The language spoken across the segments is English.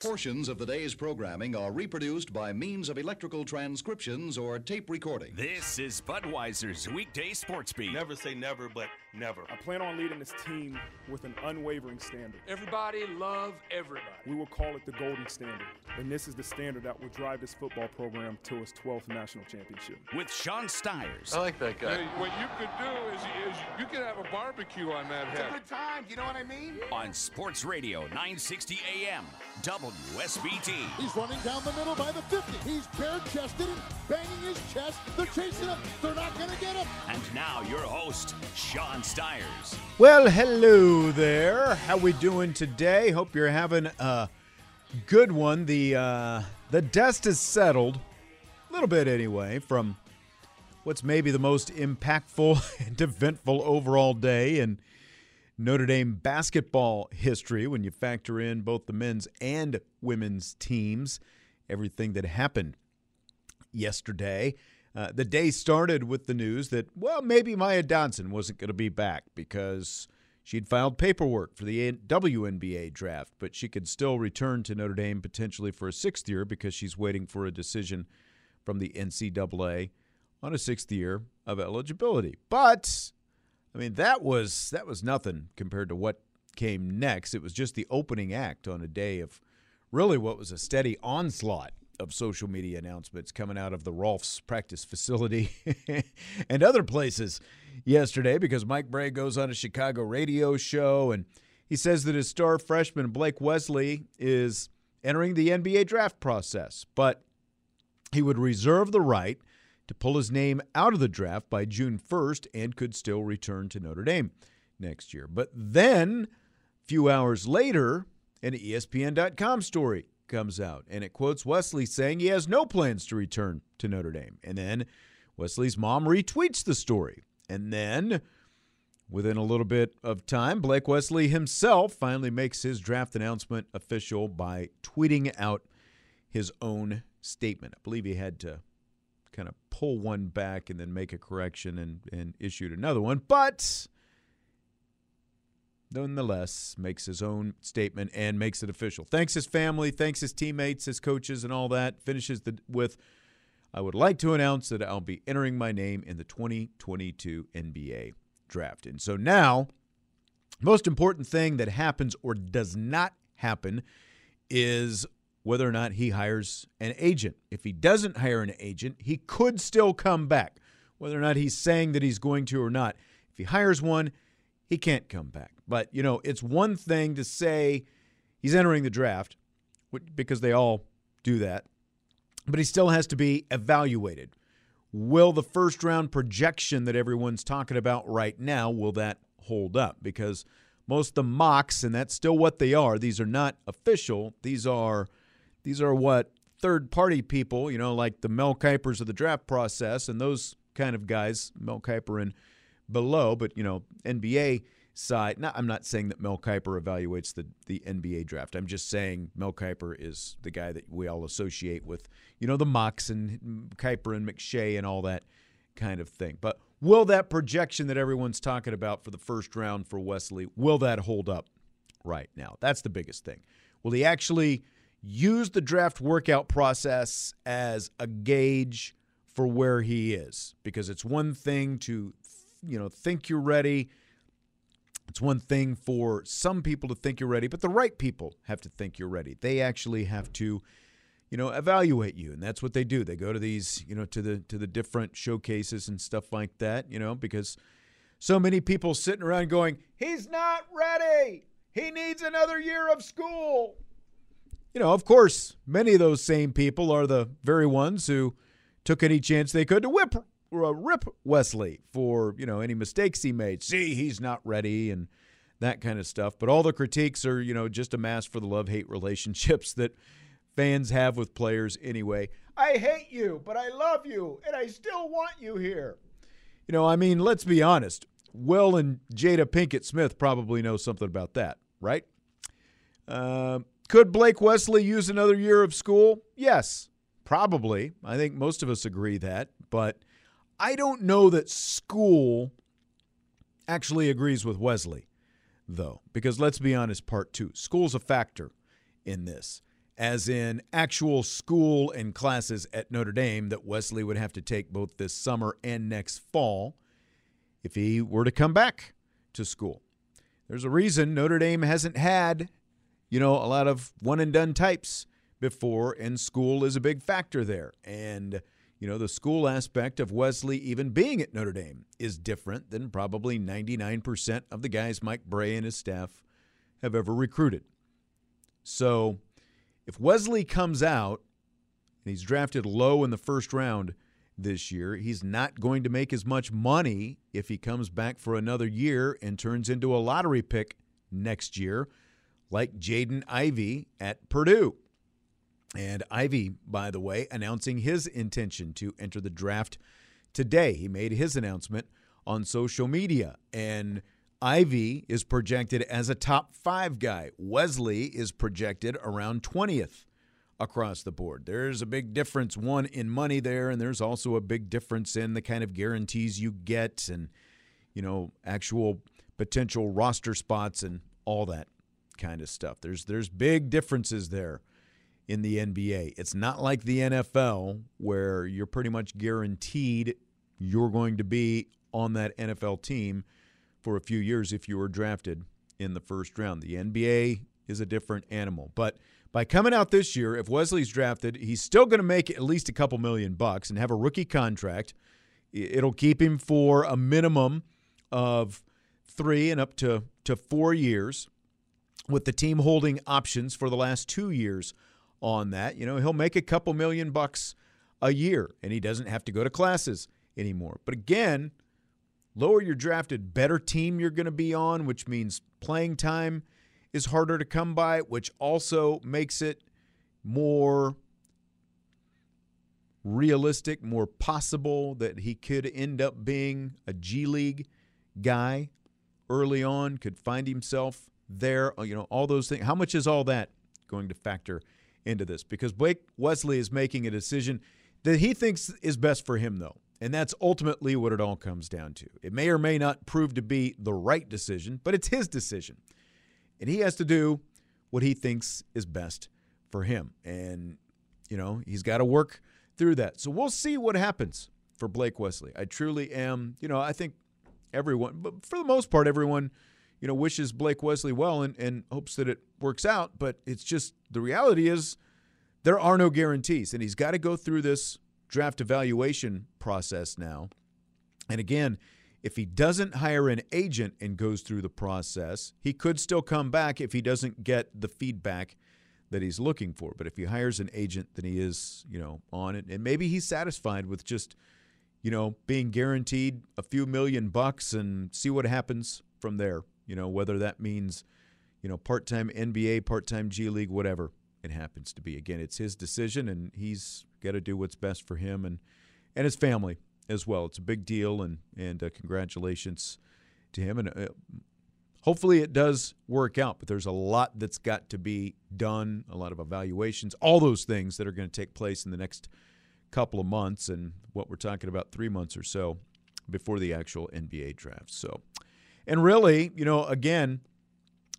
Portions of the day's programming are reproduced by means of electrical transcriptions or tape recording. This is Budweiser's weekday sports beat. Never say never, but never. I plan on leading this team with an unwavering standard. Everybody love everybody. We will call it the golden standard. And this is the standard that will drive this football program to its 12th national championship. With Sean Stiers. I like that guy. Hey, what you could do is, is you could have a barbecue on that It's head. a good time, you know what I mean? On Sports Radio 960 AM, WSBT. He's running down the middle by the 50. He's bare-chested and banging his chest. They're chasing him. They're not going to get him. And now your host, Sean Well, hello there. How we doing today? Hope you're having a good one. The uh, the dust is settled a little bit anyway from what's maybe the most impactful and eventful overall day in Notre Dame basketball history when you factor in both the men's and women's teams, everything that happened yesterday. Uh, the day started with the news that, well, maybe Maya Dodson wasn't going to be back because she'd filed paperwork for the WNBA draft, but she could still return to Notre Dame potentially for a sixth year because she's waiting for a decision from the NCAA on a sixth year of eligibility. But I mean, that was that was nothing compared to what came next. It was just the opening act on a day of really what was a steady onslaught of social media announcements coming out of the Rolfs practice facility and other places yesterday because Mike Brey goes on a Chicago radio show and he says that his star freshman Blake Wesley is entering the NBA draft process, but he would reserve the right to pull his name out of the draft by June 1st and could still return to Notre Dame next year. But then, a few hours later, an ESPN.com story comes out and it quotes Wesley saying he has no plans to return to Notre Dame. And then Wesley's mom retweets the story. And then, within a little bit of time, Blake Wesley himself finally makes his draft announcement official by tweeting out his own statement. I believe he had to kind of pull one back and then make a correction and, and issued another one. But nonetheless, makes his own statement and makes it official. Thanks his family, thanks his teammates, his coaches, and all that. Finishes the, with I would like to announce that I'll be entering my name in the 2022 NBA draft. And so now, most important thing that happens or does not happen is whether or not he hires an agent. If he doesn't hire an agent, he could still come back, whether or not he's saying that he's going to or not. If he hires one, he can't come back. But, you know, it's one thing to say he's entering the draft because they all do that, but he still has to be evaluated. Will the first round projection that everyone's talking about right now will that hold up? Because most of the mocks, and that's still what they are. These are not official. These are these are what third party people, you know, like the Mel Kipers of the draft process and those kind of guys, Mel Kiper and below, but you know, NBA side. Not, I'm not saying that Mel Kiper evaluates the the NBA draft. I'm just saying Mel Kiper is the guy that we all associate with, you know, the mocks and Kiper and McShay and all that kind of thing. But will that projection that everyone's talking about for the first round for Wesley, will that hold up right now? That's the biggest thing. Will he actually use the draft workout process as a gauge for where he is? Because it's one thing to, you know, think you're ready. It's one thing for some people to think you're ready, but the right people have to think you're ready. They actually have to you know evaluate you and that's what they do they go to these you know to the to the different showcases and stuff like that you know because so many people sitting around going he's not ready he needs another year of school you know of course many of those same people are the very ones who took any chance they could to whip rip Wesley for you know any mistakes he made see he's not ready and that kind of stuff. But all the critiques are, you know, just a mask for the love hate relationships that fans have with players anyway. I hate you, but I love you, and I still want you here. You know, I mean, let's be honest. Will and Jada Pinkett Smith probably know something about that, right? Uh, could Blake Wesley use another year of school? Yes, probably. I think most of us agree that. But I don't know that school actually agrees with Wesley, though, because let's be honest, part two school's a factor in this, as in actual school and classes at Notre Dame that Wesley would have to take both this summer and next fall if he were to come back to school. There's a reason Notre Dame hasn't had, you know, a lot of one and done types before, and school is a big factor there. And you know, the school aspect of Wesley even being at Notre Dame is different than probably 99% of the guys Mike Brey and his staff have ever recruited. So if Wesley comes out and he's drafted low in the first round this year, he's not going to make as much money if he comes back for another year and turns into a lottery pick next year, like Jaden Ivey at Purdue. And Ivey, by the way, announcing his intention to enter the draft today. He made his announcement on social media. And Ivey is projected as a top five guy. Wesley is projected around 20th across the board. There's a big difference, one in money there, and there's also a big difference in the kind of guarantees you get and, you know, actual potential roster spots and all that kind of stuff. There's there's big differences there in the NBA. It's not like the NFL where you're pretty much guaranteed you're going to be on that NFL team for a few years if you were drafted in the first round. The NBA is a different animal. But by coming out this year, if Wesley's drafted, he's still going to make at least a couple million bucks and have a rookie contract. It'll keep him for a minimum of three and up to, to four years, with the team holding options for the last two years on that. You know, he'll make a couple million bucks a year and he doesn't have to go to classes anymore. But again, lower you're drafted, better team you're going to be on, which means playing time is harder to come by, which also makes it more realistic, more possible that he could end up being a G League guy early on, could find himself there, you know, all those things. How much is all that going to factor into this because Blake Wesley is making a decision that he thinks is best for him, though. And that's ultimately what it all comes down to. It may or may not prove to be the right decision, but it's his decision. And he has to do what he thinks is best for him. And, you know, he's got to work through that. So we'll see what happens for Blake Wesley. I truly am, you know, I think everyone, but for the most part, everyone you know, wishes Blake Wesley well and, and hopes that it works out. But it's just the reality is there are no guarantees. And he's got to go through this draft evaluation process now. And again, if he doesn't hire an agent and goes through the process, he could still come back if he doesn't get the feedback that he's looking for. But if he hires an agent, then he is, you know, on it. And maybe he's satisfied with just, you know, being guaranteed a few million bucks and see what happens from there. You know, whether that means, you know, part time NBA, part time G League, whatever it happens to be. Again, it's his decision, and he's got to do what's best for him and and his family as well. It's a big deal, and and uh, congratulations to him. And uh, hopefully, it does work out. But there's a lot that's got to be done, a lot of evaluations, all those things that are going to take place in the next couple of months, and what we're talking about three months or so before the actual NBA draft. So. And really, you know, again,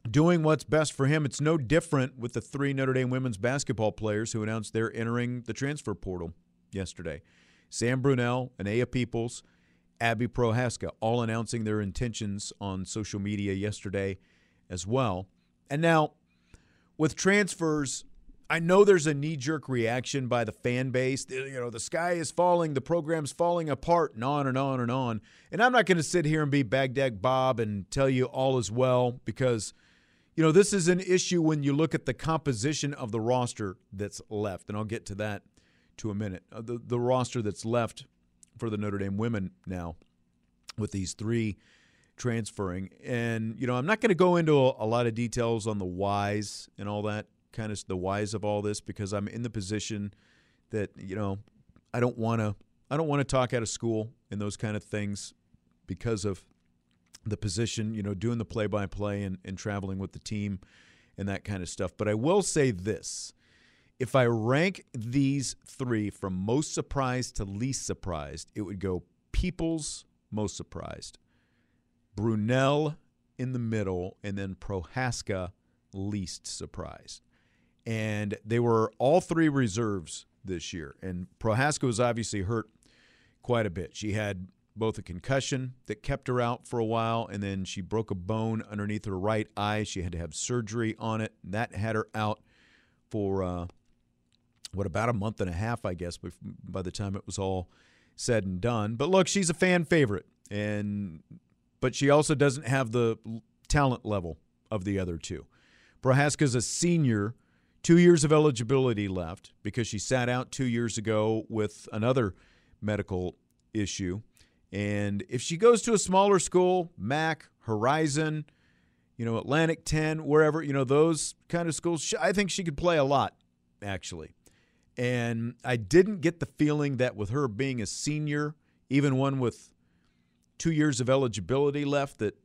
doing what's best for him. It's no different with the three Notre Dame women's basketball players who announced they're entering the transfer portal yesterday. Sam Brunelle, Anaya Peoples, Abby Prohaska, all announcing their intentions on social media yesterday as well. And now, with transfers, I know there's a knee jerk reaction by the fan base. You know, the sky is falling, the program's falling apart, and on and on and on. And I'm not going to sit here and be Baghdad Bob and tell you all is well because, you know, this is an issue when you look at the composition of the roster that's left. And I'll get to that to a minute. Uh, the, the roster that's left for the Notre Dame women now with these three transferring. And, you know, I'm not going to go into a, a lot of details on the whys and all that kind of the whys of all this because I'm in the position that, you know, I don't want to I don't want to talk out of school and those kind of things because of the position, you know, doing the play by play and, and traveling with the team and that kind of stuff. But I will say this if I rank these three from most surprised to least surprised, it would go Peoples most surprised, Brunelle in the middle, and then Prohaska least surprised. And they were all three reserves this year. And Prohaska was obviously hurt quite a bit. She had both a concussion that kept her out for a while, and then she broke a bone underneath her right eye. She had to have surgery on it. That had her out for uh, what about a month and a half, I guess, by the time it was all said and done. But look, she's a fan favorite, and but she also doesn't have the talent level of the other two. Prohaska's a senior, two years of eligibility left because she sat out two years ago with another medical issue. And if she goes to a smaller school, Mac, Horizon, you know, Atlantic 10, wherever, you know, those kind of schools, I think she could play a lot, actually. And I didn't get the feeling that with her being a senior, even one with two years of eligibility left, that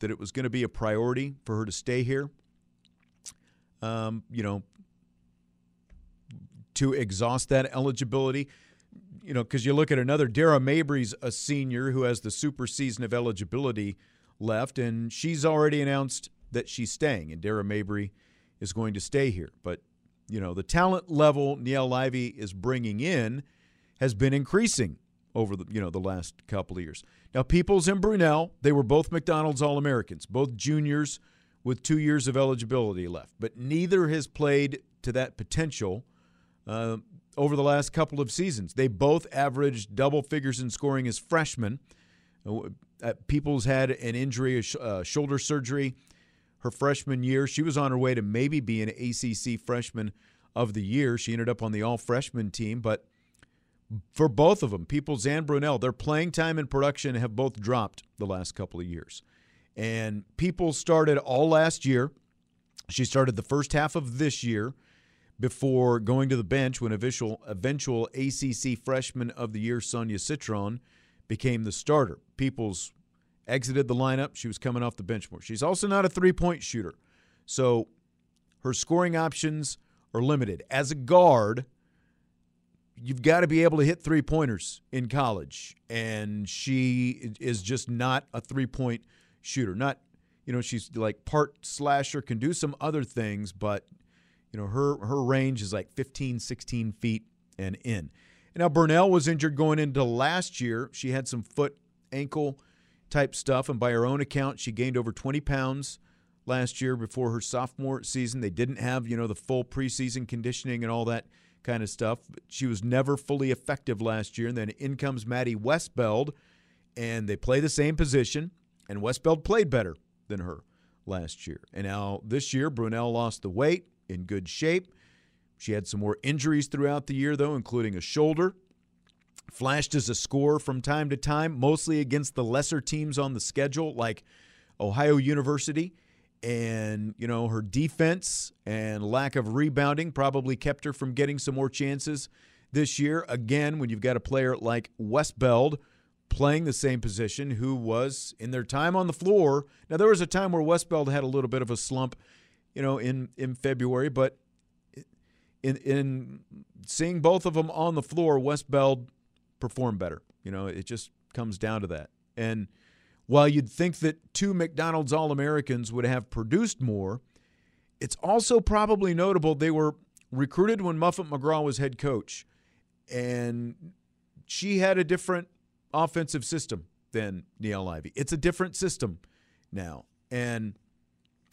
that it was going to be a priority for her to stay here. Um, you know, to exhaust that eligibility. You know, because you look at another, Dara Mabry's a senior who has the super season of eligibility left, and she's already announced that she's staying, and Dara Mabry is going to stay here. But you know, the talent level Niele Ivey is bringing in has been increasing over the you know the last couple of years. Now, Peoples and Brunelle, they were both McDonald's All Americans, both juniors with two years of eligibility left, but neither has played to that potential uh, over the last couple of seasons. They both averaged double figures in scoring as freshmen. Uh, Peoples had an injury, uh, shoulder surgery her freshman year. She was on her way to maybe be an ACC freshman of the year. She ended up on the all freshman team, but for both of them, Peoples and Brunelle, their playing time and production have both dropped the last couple of years. And Peoples started all last year. She started the first half of this year before going to the bench when eventual, eventual ACC Freshman of the Year Sonia Citron became the starter. Peoples exited the lineup. She was coming off the bench more. She's also not a three point shooter. So her scoring options are limited. As a guard, you've got to be able to hit three pointers in college. And she is just not a three point shooter. Not, you know, she's like part slasher, can do some other things, but, you know, her, her range is like 15, 16 feet and in. now, Brunelle was injured going into last year. She had some foot, ankle, type stuff. And by her own account, she gained over 20 pounds last year before her sophomore season. They didn't have, you know, the full preseason conditioning and all that kind of stuff. She was never fully effective last year. And then in comes Maddie Westbeld, and they play the same position. And Westbeld played better than her last year. And now this year, Brunelle lost the weight in good shape. She had some more injuries throughout the year, though, including a shoulder flashed as a scorer from time to time, mostly against the lesser teams on the schedule, like Ohio University. And, you know, her defense and lack of rebounding probably kept her from getting some more chances this year. Again, when you've got a player like Westbeld playing the same position who was in their time on the floor. Now, there was a time where Westbeld had a little bit of a slump, you know, in, in February, but in, in seeing both of them on the floor, Westbeld performed better. You know, it just comes down to that. And while you'd think that two McDonald's All Americans would have produced more, it's also probably notable they were recruited when Muffet McGraw was head coach. And she had a different offensive system than Niele Ivey. It's a different system now. And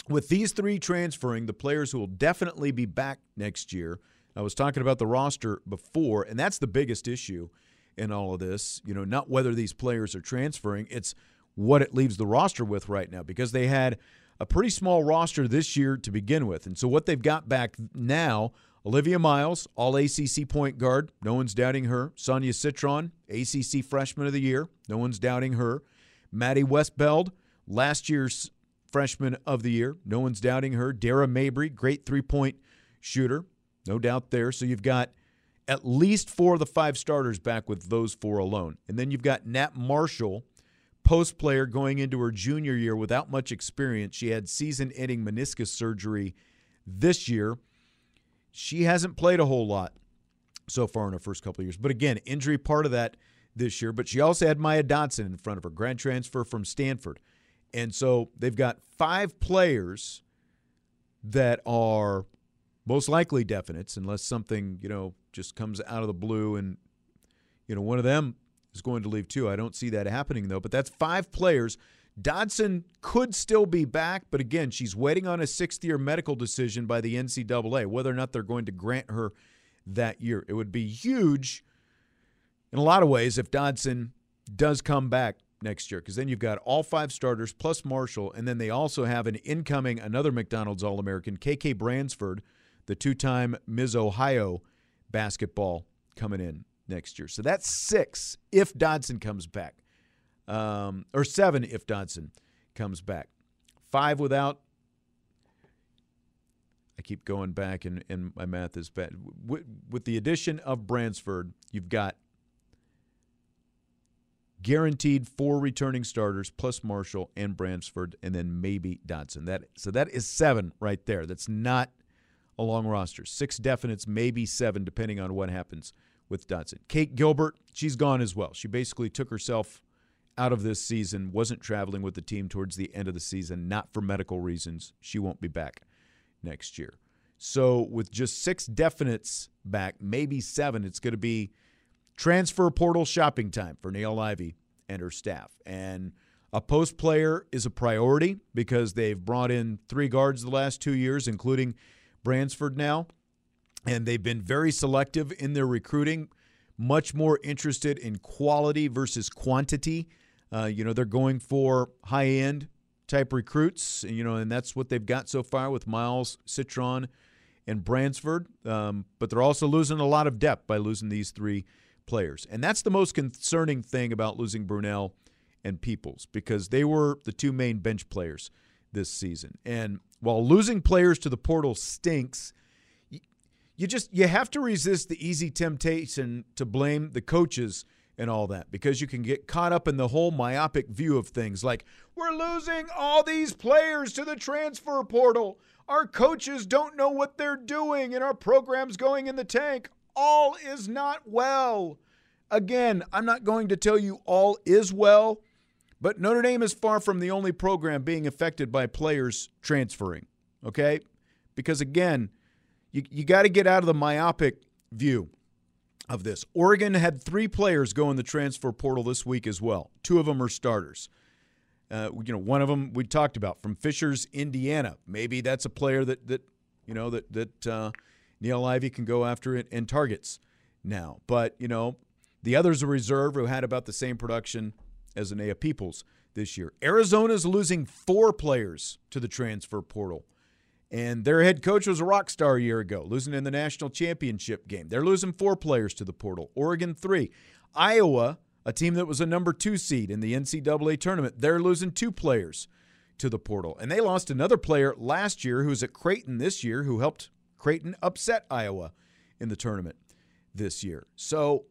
with these three transferring, the players who will definitely be back next year, I was talking about the roster before, and that's the biggest issue in all of this. You know, not whether these players are transferring, it's what it leaves the roster with right now because they had a pretty small roster this year to begin with. And so what they've got back now, Olivia Miles, all ACC point guard, no one's doubting her. Sonia Citron, ACC freshman of the year, no one's doubting her. Maddie Westbeld, last year's freshman of the year. No one's doubting her. Dara Mabry, great three point shooter. No doubt there. So you've got at least four of the five starters back with those four alone. And then you've got Nat Marshall, post player going into her junior year without much experience. She had season ending meniscus surgery this year. She hasn't played a whole lot so far in her first couple of years. But again, injury part of that this year. But she also had Maya Dodson in front of her, grad transfer from Stanford. And so they've got five players that are most likely definites, unless something, you know, just comes out of the blue and, you know, one of them is going to leave too. I don't see that happening, though. But that's five players. Dodson could still be back, but again, she's waiting on a sixth year medical decision by the NCAA, whether or not they're going to grant her that year. It would be huge in a lot of ways if Dodson does come back next year because then you've got all five starters plus Marshall, and then they also have an incoming, another McDonald's All American, KK Bransford, the two time Ms. Ohio basketball coming in next year. So that's six if Dodson comes back, um, or seven if Dodson comes back. Five without. I keep going back, and, and my math is bad. With, with the addition of Bransford, you've got guaranteed four returning starters plus Marshall and Bransford, and then maybe Dodson. That so that is seven right there. That's not a long roster. Six definites, maybe seven, depending on what happens with Dodson. Kate Gilbert, she's gone as well. She basically took herself out of this season, wasn't traveling with the team towards the end of the season, not for medical reasons. She won't be back next year. So, with just six definites back, maybe seven, it's going to be transfer portal shopping time for Niele Ivey and her staff. And a post player is a priority because they've brought in three guards the last two years, including Bransford now. And they've been very selective in their recruiting, much more interested in quality versus quantity. Uh, you know, they're going for high end type recruits, you know, and that's what they've got so far with Miles, Citron, and Bransford. Um, but they're also losing a lot of depth by losing these three players. And that's the most concerning thing about losing Brunelle and Peoples because they were the two main bench players this season. And while losing players to the portal stinks, you just you have to resist the easy temptation to blame the coaches and all that because you can get caught up in the whole myopic view of things like we're losing all these players to the transfer portal. Our coaches don't know what they're doing and our program's going in the tank all is not well. Again, I'm not going to tell you all is well, but Notre Dame is far from the only program being affected by players transferring, okay? Because again, you, you got to get out of the myopic view of this. Oregon had three players go in the transfer portal this week as well. Two of them are starters. Uh, you know, one of them we talked about from Fishers, Indiana. Maybe that's a player that that you know that that uh, Niele Ivey can go after it and targets now. But, you know, the others are reserve who had about the same production as Anaya Peoples this year. Arizona's losing four players to the transfer portal. And their head coach was a rock star a year ago, losing in the national championship game. They're losing four players to the portal. Oregon, three. Iowa, a team that was a number two seed in the NCAA tournament, they're losing two players to the portal. And they lost another player last year who's at Creighton this year who helped Creighton upset Iowa in the tournament this year. So,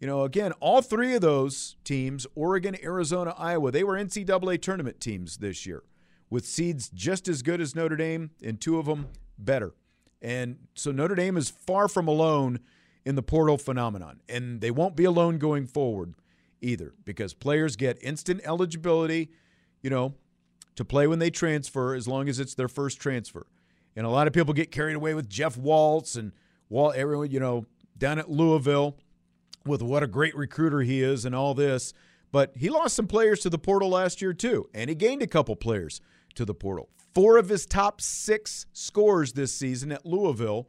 you know, again, all three of those teams, Oregon, Arizona, Iowa, they were NCAA tournament teams this year with seeds just as good as Notre Dame and two of them better. And so Notre Dame is far from alone in the portal phenomenon. And they won't be alone going forward either because players get instant eligibility, you know, to play when they transfer as long as it's their first transfer. And a lot of people get carried away with Jeff Walz and Walt, everyone, you know, down at Louisville with what a great recruiter he is and all this. But he lost some players to the portal last year, too, and he gained a couple players to the portal. Four of his top six scores this season at Louisville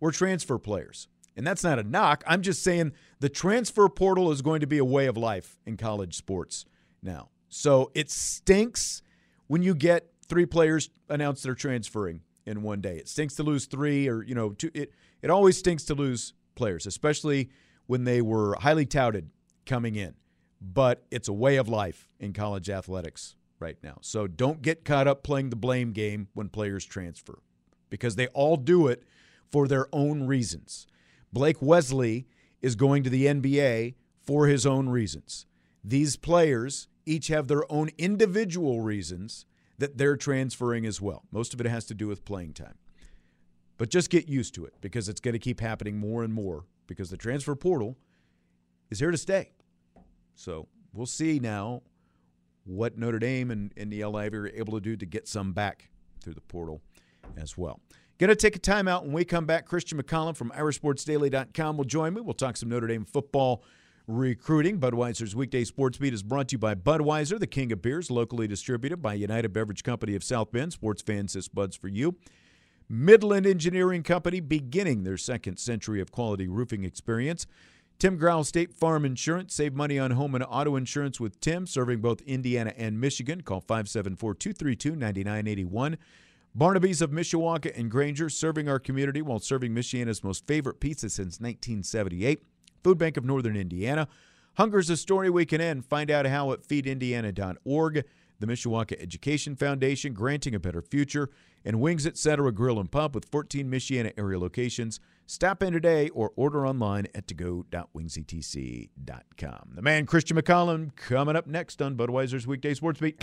were transfer players. And that's not a knock. I'm just saying the transfer portal is going to be a way of life in college sports now. So it stinks when you get three players announced they're transferring in one day. It stinks to lose three, or you know, two, it it always stinks to lose players, especially when they were highly touted coming in. But it's a way of life in college athletics right now. So don't get caught up playing the blame game when players transfer because they all do it for their own reasons. Blake Wesley is going to the NBA for his own reasons. These players each have their own individual reasons that they're transferring as well. Most of it has to do with playing time. But just get used to it because it's going to keep happening more and more because the transfer portal is here to stay. So we'll see now what Notre Dame and, and the LIV are able to do to get some back through the portal as well. Going to take a timeout when we come back. Christian McCollum from IrishSportsDaily.com will join me. We'll talk some Notre Dame football recruiting. Budweiser's weekday sports beat is brought to you by Budweiser, the king of beers, locally distributed by United Beverage Company of South Bend. Sports fans, this Bud's for you. Midland Engineering Company beginning their second century of quality roofing experience. Tim Growl State Farm Insurance. Save money on home and auto insurance with Tim, serving both Indiana and Michigan. Call 574 232 9981. Barnaby's of Mishawaka and Granger, serving our community while serving Michiana's most favorite pizza since 1978. Food Bank of Northern Indiana. Hunger's a story we can end. Find out how at feedindiana.org. The Mishawaka Education Foundation, granting a better future. And Wings Etc. Grill and Pub with 14 Michiana area locations. Stop in today or order online at togo.wingsetc.com. The man Christian McCollum coming up next on Budweiser's Weekday Sports Beat.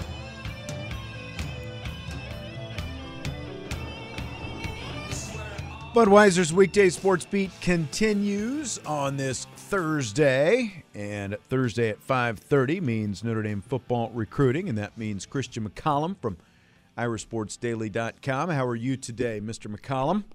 Budweiser's weekday sports beat continues on this Thursday, and Thursday at 5:30 means Notre Dame football recruiting, and that means Christian McCollum from IrishSportsDaily.com. How are you today, Mr. McCollum?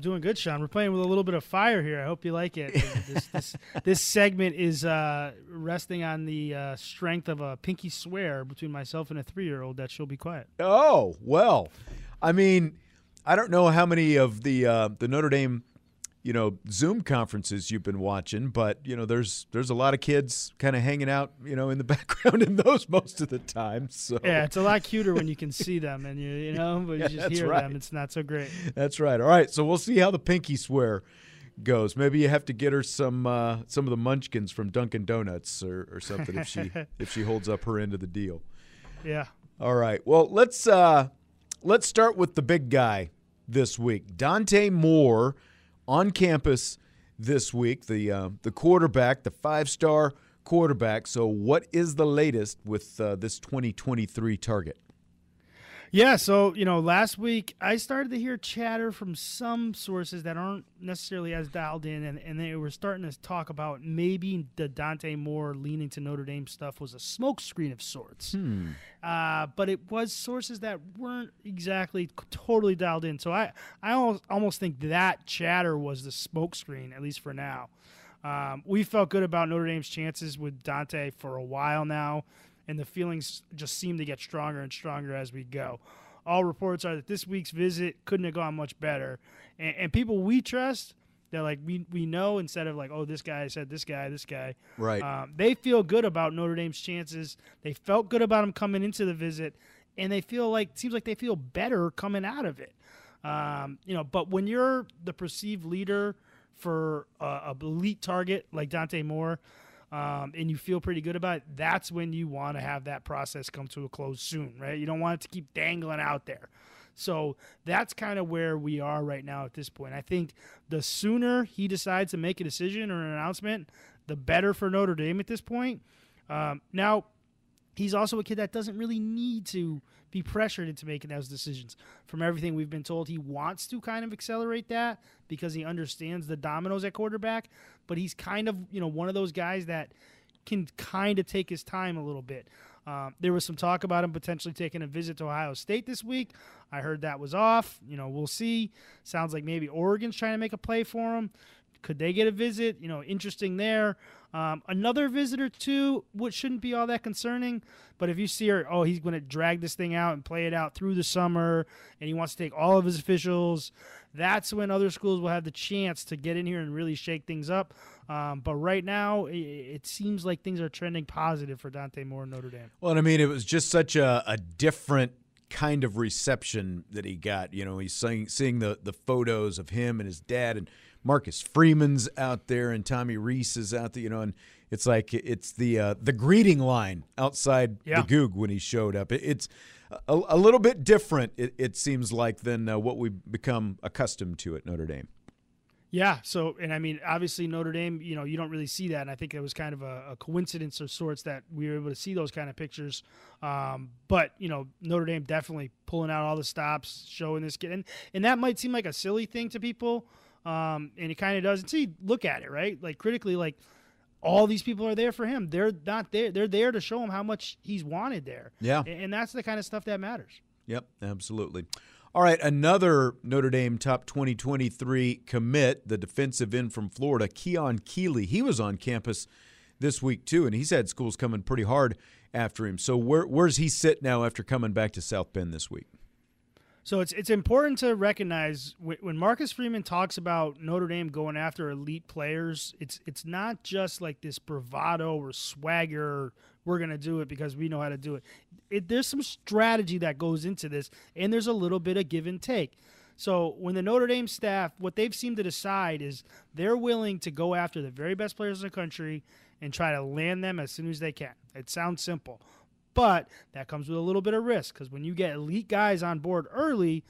Doing good, Sean. We're playing with a little bit of fire here. I hope you like it. this, this, this segment is uh, resting on the uh, strength of a pinky swear between myself and a three-year-old that she'll be quiet. Oh well, I mean I don't know how many of the uh, the Notre Dame, you know, Zoom conferences you've been watching, but you know, there's there's a lot of kids kind of hanging out, you know, in the background in those most of the time. So yeah, it's a lot cuter when you can see them and you you know, but you just hear right. them. It's not so great. That's right. All right, so we'll see how the pinky swear goes. Maybe you have to get her some uh, some of the Munchkins from Dunkin' Donuts or, or something if she if she holds up her end of the deal. Yeah. All right. Well, let's uh, let's start with the big guy this week. Dante Moore on campus this week, the uh, the quarterback, the five star quarterback. So, what is the latest with uh, this 2023 target? Yeah, so you know, last week I started to hear chatter from some sources that aren't necessarily as dialed in, and, and they were starting to talk about maybe the Dante Moore leaning to Notre Dame stuff was a smokescreen of sorts. Hmm. Uh, but it was sources that weren't exactly totally dialed in. So I, I almost, almost think that chatter was the smokescreen, at least for now. Um, we felt good about Notre Dame's chances with Dante for a while now and the feelings just seem to get stronger and stronger as we go. All reports are that this week's visit couldn't have gone much better, and, and people we trust, they're like we we know instead of like oh this guy said this guy this guy right. Um, they feel good about Notre Dame's chances. They felt good about him coming into the visit, and they feel like seems like they feel better coming out of it. Um, you know, but when you're the perceived leader for a, a elite target like Dante Moore, um, and you feel pretty good about it, that's when you want to have that process come to a close soon, right? You don't want it to keep dangling out there. So that's kind of where we are right now at this point. I think the sooner he decides to make a decision or an announcement, the better for Notre Dame at this point. Um, now, he's also a kid that doesn't really need to be pressured into making those decisions. From everything we've been told, he wants to kind of accelerate that because he understands the dominoes at quarterback, but he's kind of, you know, one of those guys that can kind of take his time a little bit. Um, there was some talk about him potentially taking a visit to Ohio State this week. I heard that was off. You know, we'll see. Sounds like maybe Oregon's trying to make a play for him. Could they get a visit? You know, interesting there. Um, another visitor too, which shouldn't be all that concerning. But if you see her, oh, he's going to drag this thing out and play it out through the summer, and he wants to take all of his officials. That's when other schools will have the chance to get in here and really shake things up. Um, but right now, it, it, seems like things are trending positive for Dante Moore and Notre Dame. Well, I mean, it was just such a, a different kind of reception that he got. You know, he's seeing, seeing the the photos of him and his dad and Marcus Freeman's out there and Tommy Rees is out there, you know, and it's like it's the uh, the greeting line outside Yeah. the Gug when he showed up. It, it's a, a little bit different, it, it seems like, than uh, what we've become accustomed to at Notre Dame. Yeah. So, and I mean, obviously Notre Dame, you know, you don't really see that. And I think it was kind of a, a coincidence of sorts that we were able to see those kind of pictures. Um, but you know, Notre Dame definitely pulling out all the stops, showing this kid, and and that might seem like a silly thing to people, um, and it kind of does until see, look at it, right? Like critically, like all these people are there for him. They're not there. They're there to show him how much he's wanted there. Yeah. And, and that's the kind of stuff that matters. Yep, absolutely. All right, another Notre Dame top 2023 commit, the defensive end from Florida, Keon Keeley. He was on campus this week too, and he's had schools coming pretty hard after him. So where where's he sit now after coming back to South Bend this week? So it's it's important to recognize when Marcus Freeman talks about Notre Dame going after elite players, it's it's not just like this bravado or swagger. We're gonna do it because we know how to do it. it. There's some strategy that goes into this, and there's a little bit of give and take. So when the Notre Dame staff, what they've seemed to decide is they're willing to go after the very best players in the country and try to land them as soon as they can. It sounds simple, but that comes with a little bit of risk because when you get elite guys on board early,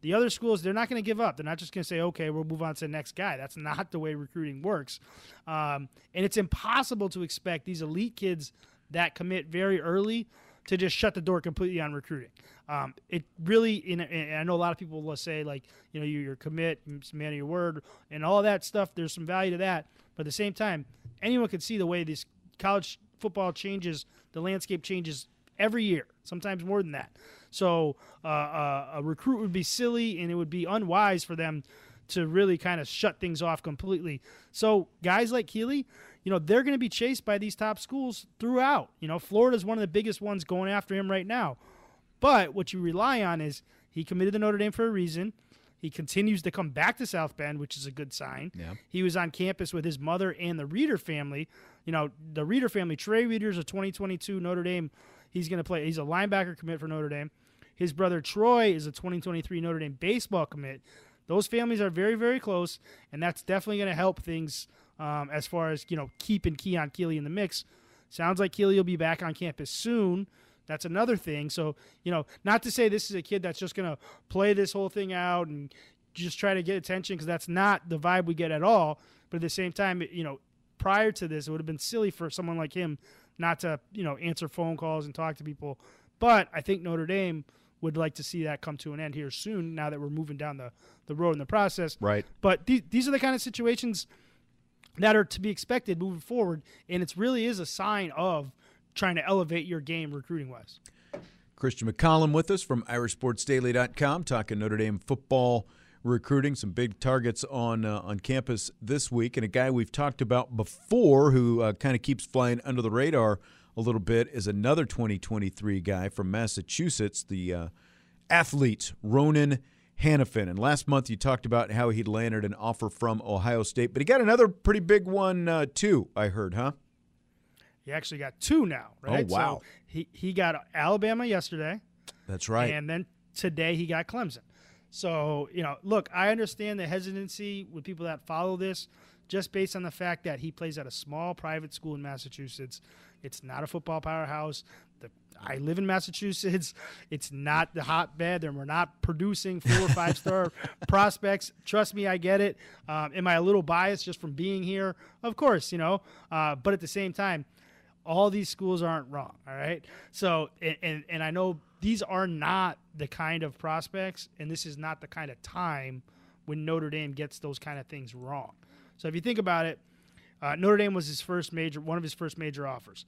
the other schools they're not going to give up. They're not just going to say, "Okay, we'll move on to the next guy." That's not the way recruiting works, um, and it's impossible to expect these elite kids that commit very early to just shut the door completely on recruiting. Um, it really, in, and I know a lot of people will say like, you know, you, your commit, man of your word, and all that stuff. There's some value to that, but at the same time, anyone can see the way this college football changes, the landscape changes every year, sometimes more than that. So uh, uh, a recruit would be silly, and it would be unwise for them to really kind of shut things off completely. So guys like Keeley, you know, they're going to be chased by these top schools throughout. You know, Florida's one of the biggest ones going after him right now. But what you rely on is he committed to Notre Dame for a reason. He continues to come back to South Bend, which is a good sign. Yeah. He was on campus with his mother and the Reader family. You know, the Reader family, Trey Reader's a 2022 Notre Dame. He's going to play. He's a linebacker commit for Notre Dame. His brother Troy is a 2023 Notre Dame baseball commit. Those families are very, very close, and that's definitely going to help things um, as far as you know keeping Keon Keeley in the mix. Sounds like Keeley will be back on campus soon. That's another thing. So you know, not to say this is a kid that's just going to play this whole thing out and just try to get attention because that's not the vibe we get at all. But at the same time, you know, prior to this, it would have been silly for someone like him not to you know answer phone calls and talk to people. But I think Notre Dame would like to see that come to an end here soon. Now that we're moving down the the road in the process, Right. But these these are the kind of situations that are to be expected moving forward, and it really is a sign of trying to elevate your game recruiting wise. Christian McCollum with us from IrishSportsDaily.com talking Notre Dame football recruiting. Some big targets on uh, on campus this week, and a guy we've talked about before who uh, kind of keeps flying under the radar a little bit is another 2023 guy from Massachusetts, the uh, athlete Ronan Hannafin. And last month you talked about how he'd landed an offer from Ohio State, but he got another pretty big one uh, too. I heard, huh? He actually got two now, right? Oh, wow. So he he got Alabama yesterday. That's right. And then today he got Clemson. So, you know, look, I understand the hesitancy with people that follow this just based on the fact that he plays at a small private school in Massachusetts. It's not a football powerhouse. The, I live in Massachusetts. It's not the hotbed, and we're not producing four or five star prospects. Trust me, I get it. Um, am I a little biased just from being here? Of course, you know. Uh, but at the same time, all these schools aren't wrong all right so and, and and i know these are not the kind of prospects and this is not the kind of time when notre dame gets those kind of things wrong so if you think about it uh, notre dame was his first major one of his first major offers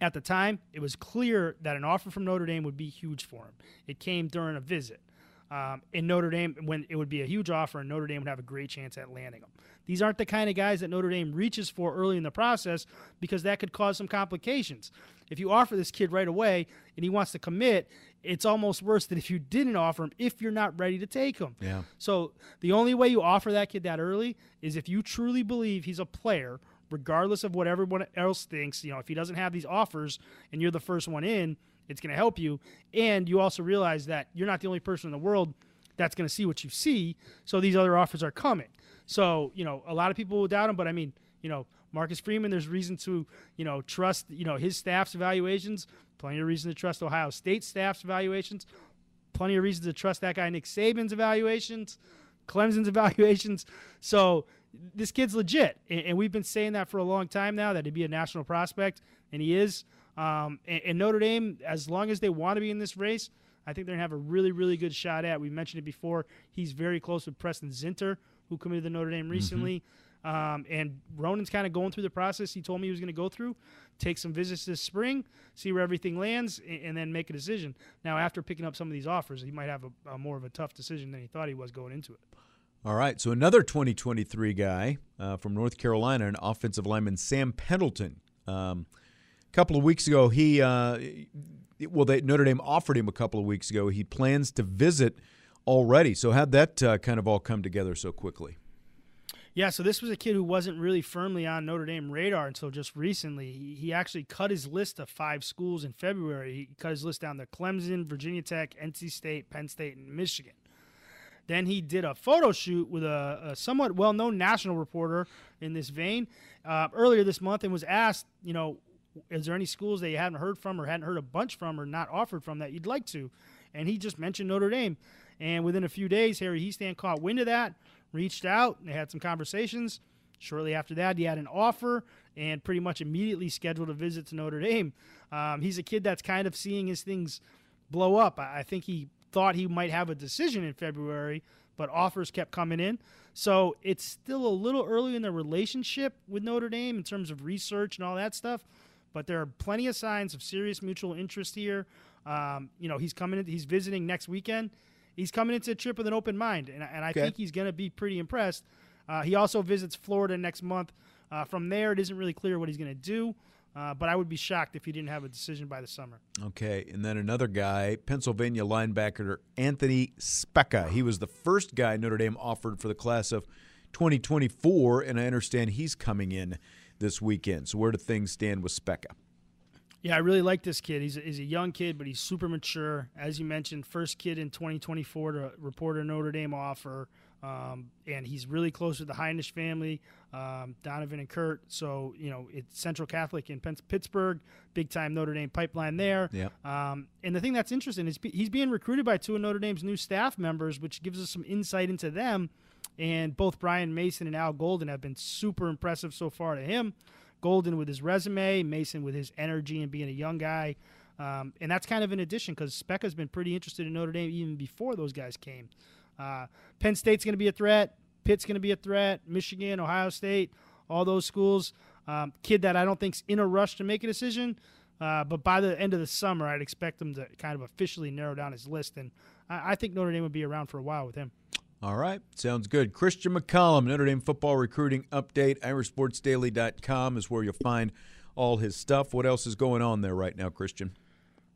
at the time it was clear that an offer from notre dame would be huge for him it came during a visit um, in Notre Dame when it would be a huge offer and Notre Dame would have a great chance at landing him. These aren't the kind of guys that Notre Dame reaches for early in the process because that could cause some complications. If you offer this kid right away and he wants to commit, it's almost worse than if you didn't offer him if you're not ready to take him. Yeah. So the only way you offer that kid that early is if you truly believe he's a player, regardless of what everyone else thinks. You know, if he doesn't have these offers and you're the first one in, it's going to help you. And you also realize that you're not the only person in the world that's going to see what you see. So these other offers are coming. So you know, a lot of people will doubt him, but I mean, you know, Marcus Freeman, there's reason to you know trust you know his staff's evaluations. Plenty of reason to trust Ohio State staff's evaluations. Plenty of reason to trust that guy Nick Saban's evaluations, Clemson's evaluations. So this kid's legit, and, and we've been saying that for a long time now that he'd be a national prospect, and he is. Um, and, and Notre Dame, as long as they want to be in this race, I think they're gonna have a really, really good shot at. We mentioned it before. He's very close with Preston Zinter, who committed to Notre Dame recently. Um, and Ronan's kind of going through the process he told me he was going to go through, take some visits this spring, see where everything lands, and, and then make a decision. Now, after picking up some of these offers, he might have a, a more of a tough decision than he thought he was going into it. All right, so another 2023 guy uh, from North Carolina, an offensive lineman, Sam Pendleton. Um, a couple of weeks ago, he uh, well, they, Notre Dame offered him a couple of weeks ago. He plans to visit already. So how'd that uh, kind of all come together so quickly? Yeah, so this was a kid who wasn't really firmly on Notre Dame radar until just recently. He, actually cut his list of five schools in February. He cut his list down to Clemson, Virginia Tech, NC State, Penn State, and Michigan. Then he did a photo shoot with a, a somewhat well known national reporter in this vein uh, earlier this month and was asked, you know, is there any schools that you haven't heard from or hadn't heard a bunch from or not offered from that you'd like to? And he just mentioned Notre Dame. And within a few days, Harry Hiestand caught wind of that, reached out, and they had some conversations. Shortly after that, he had an offer and pretty much immediately scheduled a visit to Notre Dame. Um, he's a kid that's kind of seeing his things blow up. I, I think he thought he might have a decision in February, but offers kept coming in. So it's still a little early in the relationship with Notre Dame in terms of research and all that stuff. But there are plenty of signs of serious mutual interest here. Um, you know, he's coming. In, he's visiting next weekend. He's coming into a trip with an open mind, and, and I Okay. think he's going to be pretty impressed. Uh, he also visits Florida next month. Uh, from there, it isn't really clear what he's going to do, uh, but I would be shocked if he didn't have a decision by the summer. Okay, and then another guy, Pennsylvania linebacker Anthony Speca. He was the first guy Notre Dame offered for the class of 2024, and I understand he's coming in this weekend. So where do things stand with Specca? Yeah, I really like this kid. He's a, he's a young kid, but he's super mature. As you mentioned, first kid in 2024 to report a Notre Dame offer. Um, and he's really close with the Hinish family, um, Donovan and Kurt. So, you know, it's Central Catholic in Pittsburgh, big time Notre Dame pipeline there. Yep. Um, and the thing that's interesting is he's being recruited by two of Notre Dame's new staff members, which gives us some insight into them. And both Brian Mason and Al Golden have been super impressive so far to him. Golden with his resume, Mason with his energy and being a young guy. Um, and that's kind of an addition because Speca's been pretty interested in Notre Dame even before those guys came. Uh, Penn State's going to be a threat. Pitt's going to be a threat. Michigan, Ohio State, all those schools. Um, kid that I don't think's in a rush to make a decision. Uh, but by the end of the summer, I'd expect him to kind of officially narrow down his list. And I, I think Notre Dame would be around for a while with him. All right, sounds good. Christian McCollum, Notre Dame football recruiting update. IrishSportsDaily.com is where you'll find all his stuff. What else is going on there right now, Christian?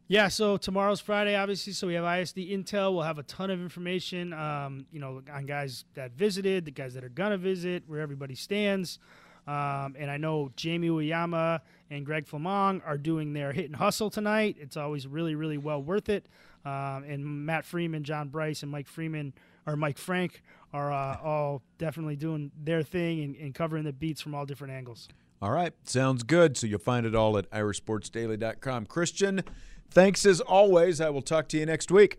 Yeah, so tomorrow's Friday, obviously. So we have ISD Intel. We'll have a ton of information, um, you know, on guys that visited, the guys that are gonna visit, where everybody stands. Um, and I know Jamie Uyama and Greg Flammang are doing their hit and hustle tonight. It's always really, really well worth it. Um, and Matt Freeman, John Bryce, and Mike Freeman or Mike Frank are uh, all definitely doing their thing and, and covering the beats from all different angles. All right, sounds good. So you'll find it all at IrishSportsDaily.com. Christian, thanks as always. I will talk to you next week.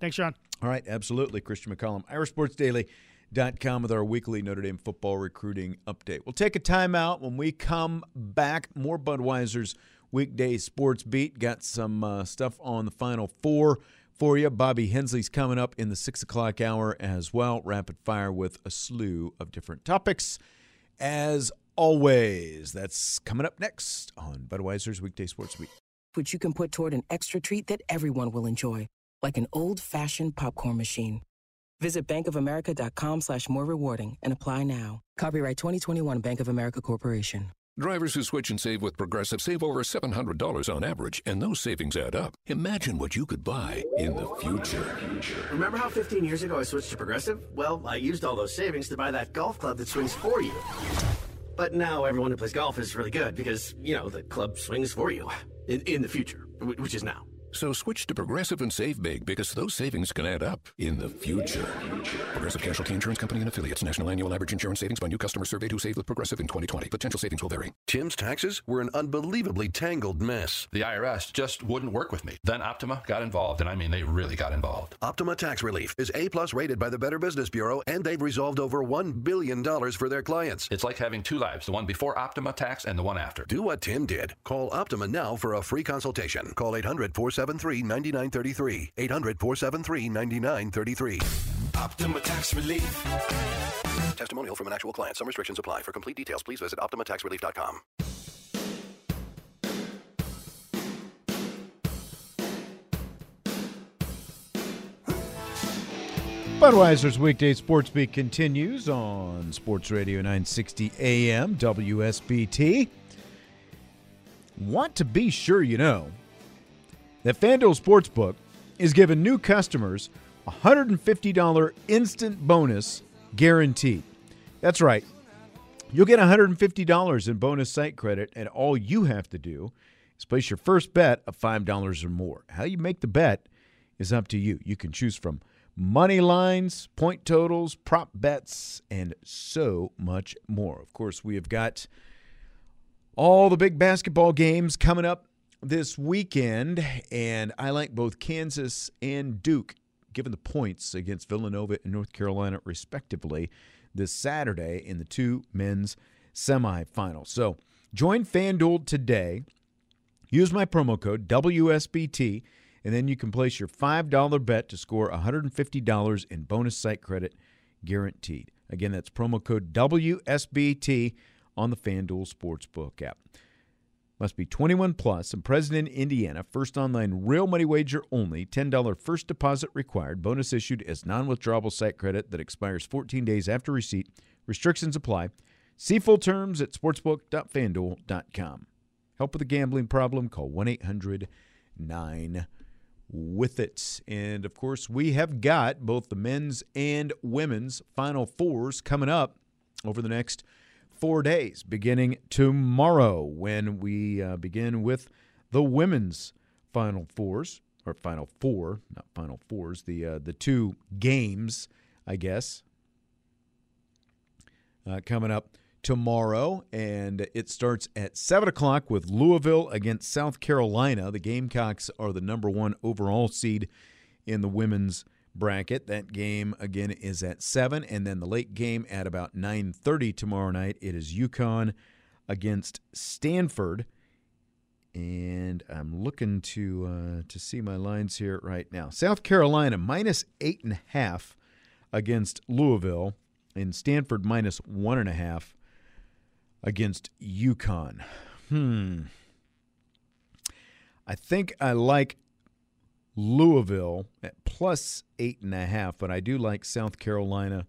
Thanks, Sean. All right, absolutely. Christian McCollum, IrishSportsDaily.com with our weekly Notre Dame football recruiting update. We'll take a timeout. When we come back, more Budweiser's weekday sports beat. Got some uh, stuff on the Final Four for you. Bobby Hensley's coming up in the 6 o'clock hour as well. Rapid fire with a slew of different topics. As always, that's coming up next on Budweiser's weekday sports Week. which you can put toward an extra treat that everyone will enjoy, like an old-fashioned popcorn machine. Visit bankofamerica.com slash more rewarding and apply now. Copyright 2021 Bank of America Corporation. Drivers who switch and save with Progressive save over $700 on average, and those savings add up. Imagine what you could buy in the future. Remember how 15 years ago I switched to Progressive? Well, I used all those savings to buy that golf club that swings for you. But now everyone who plays golf is really good because, you know, the club swings for you. In, in the future, which is now. So switch to Progressive and save big because those savings can add up in the future. Progressive Casualty Insurance Company and affiliates. National annual average insurance savings by new customer surveyed who saved with Progressive in 2020. Potential savings will vary. Tim's taxes were an unbelievably tangled mess. The IRS just wouldn't work with me. Then Optima got involved, and I mean, they really got involved. Optima Tax Relief is A plus rated by the Better Business Bureau, and they've resolved over $1 billion for their clients. It's like having two lives, the one before Optima Tax and the one after. Do what Tim did. Call Optima now for a free consultation. Call 800 473 9933. 800 473 9933. Optima Tax Relief. Testimonial from an actual client. Some restrictions apply. For complete details, please visit OptimaTaxRelief.com. Budweiser's weekday sports beat continues on Sports Radio 960 AM WSBT. Want to be sure you know that FanDuel Sportsbook is giving new customers a $150 instant bonus guaranteed. That's right. You'll get $150 in bonus site credit, and all you have to do is place your first bet of $5 or more. How you make the bet is up to you. You can choose from money lines, point totals, prop bets, and so much more. Of course, we have got all the big basketball games coming up this weekend, and I like both Kansas and Duke given the points against Villanova and North Carolina, respectively, this Saturday in the two men's semifinals. So join FanDuel today. Use my promo code WSBT, and then you can place your $5 bet to score $150 in bonus site credit guaranteed. Again, that's promo code WSBT on the FanDuel Sportsbook app. Must be 21 plus and present in Indiana. First online real money wager only. $10 first deposit required. Bonus issued as non withdrawable site credit that expires 14 days after receipt. Restrictions apply. See full terms at sportsbook.fanduel.com. Help with a gambling problem? Call 1 800 9 with it. And of course, we have got both the men's and women's Final Fours coming up over the next four days, beginning tomorrow when we uh, begin with the women's Final Fours or Final Four, not Final Fours, the uh, the two games, I guess, uh, coming up tomorrow, and it starts at seven o'clock with Louisville against South Carolina. The Gamecocks are the number one overall seed in the women's bracket. That game again is at 7 and then the late game at about 9:30 tomorrow night it is UConn against Stanford. And I'm looking to uh, to see my lines here right now. South Carolina minus eight and a half against Louisville, and Stanford minus one and a half against UConn. Hmm. I think I like Louisville at plus eight and a half, but I do like South Carolina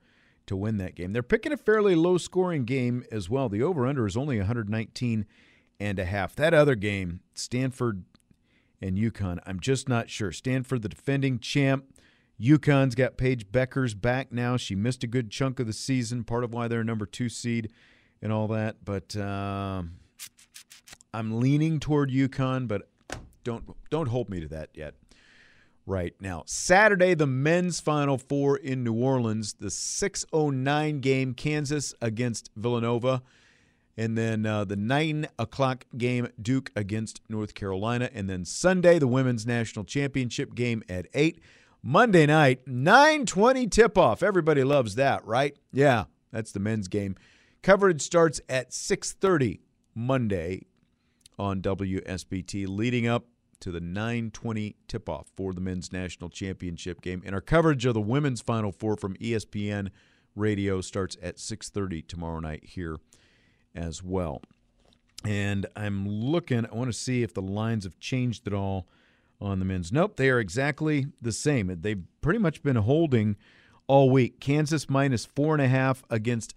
to win that game. They're picking a fairly low scoring game as well. The over under is only 119 and a half. That other game, Stanford and UConn, I'm just not sure. Stanford, the defending champ. UConn's got Paige Bueckers back now. She missed a good chunk of the season, part of why they're number two seed and all that. But uh, I'm leaning toward UConn, but don't don't hold me to that yet right now. Saturday, the men's Final Four in New Orleans, the 6:09 game, Kansas against Villanova, and then uh, the nine o'clock game, Duke against North Carolina, and then Sunday, the women's national championship game at eight. Monday night, 9:20 tip-off. Everybody loves that, right? Yeah, that's the men's game. Coverage starts at 6:30 Monday on WSBT, leading up to the 9:20 tip-off for the men's national championship game. And our coverage of the women's Final Four from ESPN Radio starts at 6:30 tomorrow night here as well. And I'm looking. I want to see if the lines have changed at all on the men's. Nope, they are exactly the same. They've pretty much been holding all week. Kansas minus four and a half against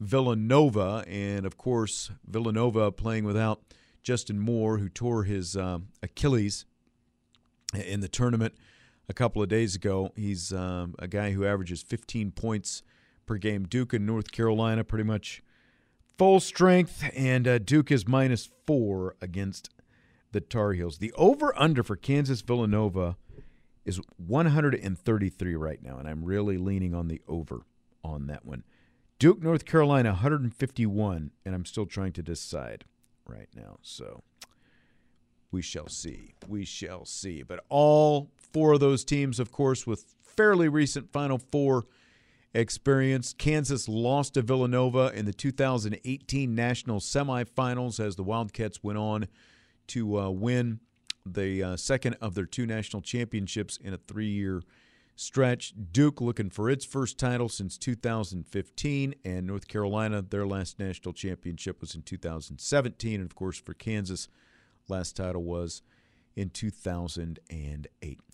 Villanova, and of course Villanova playing without Justin Moore, who tore his uh, Achilles in the tournament a couple of days ago. He's um, a guy who averages 15 points per game. Duke and North Carolina pretty much full strength, and uh, Duke is minus four against the Tar Heels. The over under for Kansas Villanova is 133 right now, and I'm really leaning on the over on that one. Duke, North Carolina, 151, and I'm still trying to decide right now. So we shall see. We shall see. But all four of those teams, of course, with fairly recent Final Four experience. Kansas lost to Villanova in the 2018 national semifinals as the Wildcats went on to uh, win the uh, second of their two national championships in a three year stretch. Duke looking for its first title since 2015, and North Carolina, their last national championship was in 2017. And of course, for Kansas, last title was in 2008.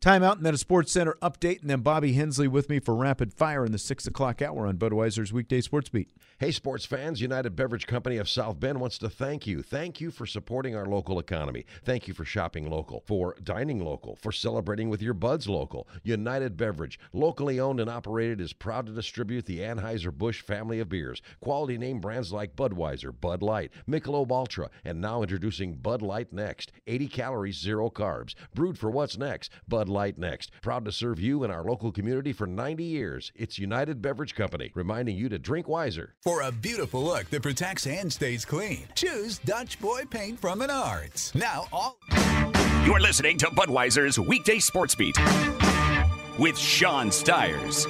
Timeout and then a Sports Center update, and then Bobby Hensley with me for rapid fire in the six o'clock hour on Budweiser's weekday sports beat. Hey, sports fans, United Beverage Company of South Bend wants to thank you. Thank you for supporting our local economy. Thank you for shopping local, for dining local, for celebrating with your buds local. United Beverage, locally owned and operated, is proud to distribute the Anheuser-Busch family of beers. Quality name brands like Budweiser, Bud Light, Michelob Ultra, and now introducing Bud Light Next. 80 calories, zero carbs. Brewed for what's next. Bud Light Next. Proud to serve you and our local community for 90 years. It's United Beverage Company, reminding you to drink wiser. For a beautiful look that protects and stays clean, choose Dutch Boy Paint from Menards. Now all. You're listening to Budweiser's weekday sports beat with Sean Stires.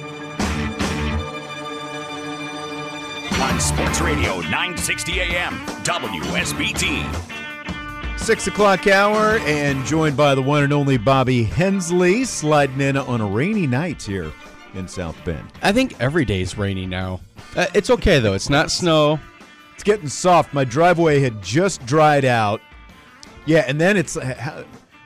On Sports Radio 960 AM, WSBT. Six o'clock hour, and joined by the one and only Bobby Hensley, sliding in on a rainy night here in South Bend. I think every day's rainy now. Uh, it's okay though; it's not snow. It's getting soft. My driveway had just dried out. Yeah, and then it's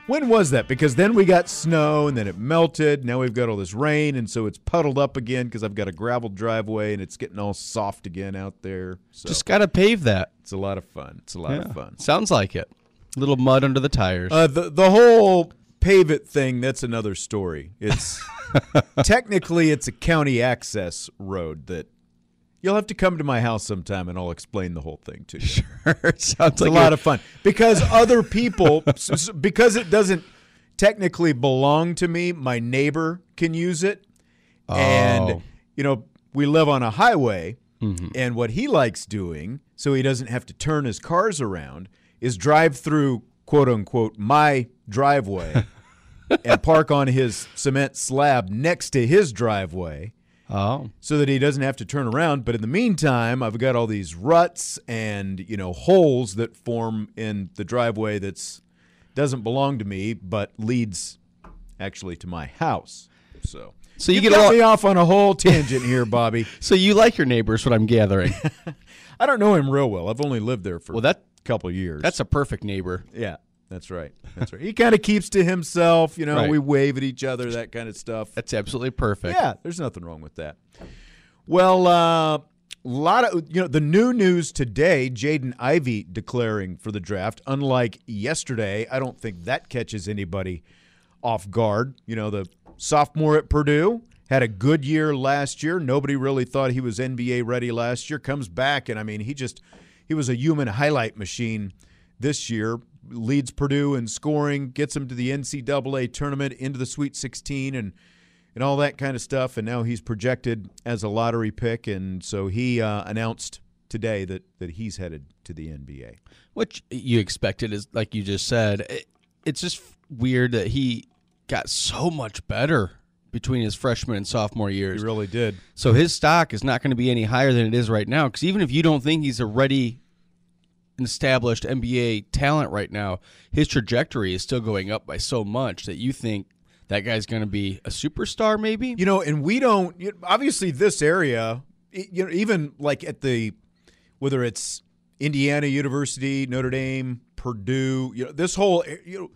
when was that? Because then we got snow, and then it melted. Now we've got all this rain, and so it's puddled up again because I've got a gravel driveway, and it's getting all soft again out there. So Just gotta pave that. It's a lot of fun. It's a lot Yeah. of fun. Sounds like it. Little mud under the tires. Uh, the the whole pave it thing that's another story. It's technically it's a county access road that you'll have to come to my house sometime and I'll explain the whole thing to you. Sure, sounds it's like a lot of fun because other people because it doesn't technically belong to me. My neighbor can use it, and Oh. you know we live on a highway, Mm-hmm. and what he likes doing so he doesn't have to turn his cars around is drive through quote unquote my driveway and park on his cement slab next to his driveway. Oh. So that he doesn't have to turn around. But in the meantime, I've got all these ruts and, you know, holes that form in the driveway that's doesn't belong to me, but leads actually to my house. So So you get get lot- me off on a whole tangent here, Bobby. So you like your neighbors? What I'm gathering. I don't know him real well. I've only lived there for well, that couple years. That's a perfect neighbor. Yeah, that's right. That's right. He kind of keeps to himself. You know, Right. we wave at each other, that kind of stuff. That's absolutely perfect. Yeah, there's nothing wrong with that. Well, a lot of you know the new news today. Jaden Ivey declaring for the draft. Unlike yesterday, I don't think that catches anybody off guard. You know, the sophomore at Purdue had a good year last year. Nobody really thought he was NBA ready last year. Comes back, and I mean, he just he was a human highlight machine this year. Leads Purdue in scoring, gets him to the NCAA tournament, into the Sweet 16, and and all that kind of stuff. And now he's projected as a lottery pick, and so he uh, announced today that that he's headed to the NBA. Which you expected is like you just said. It- it's just weird that he got so much better between his freshman and sophomore years. He really did. So his stock is not going to be any higher than it is right now. Because even if you don't think he's a ready, established NBA talent right now, his trajectory is still going up by so much that you think that guy's going to be a superstar. Maybe You know, and we don't obviously this area, you know, even like at the whether it's Indiana University, Notre Dame, Purdue, you know, this whole you know,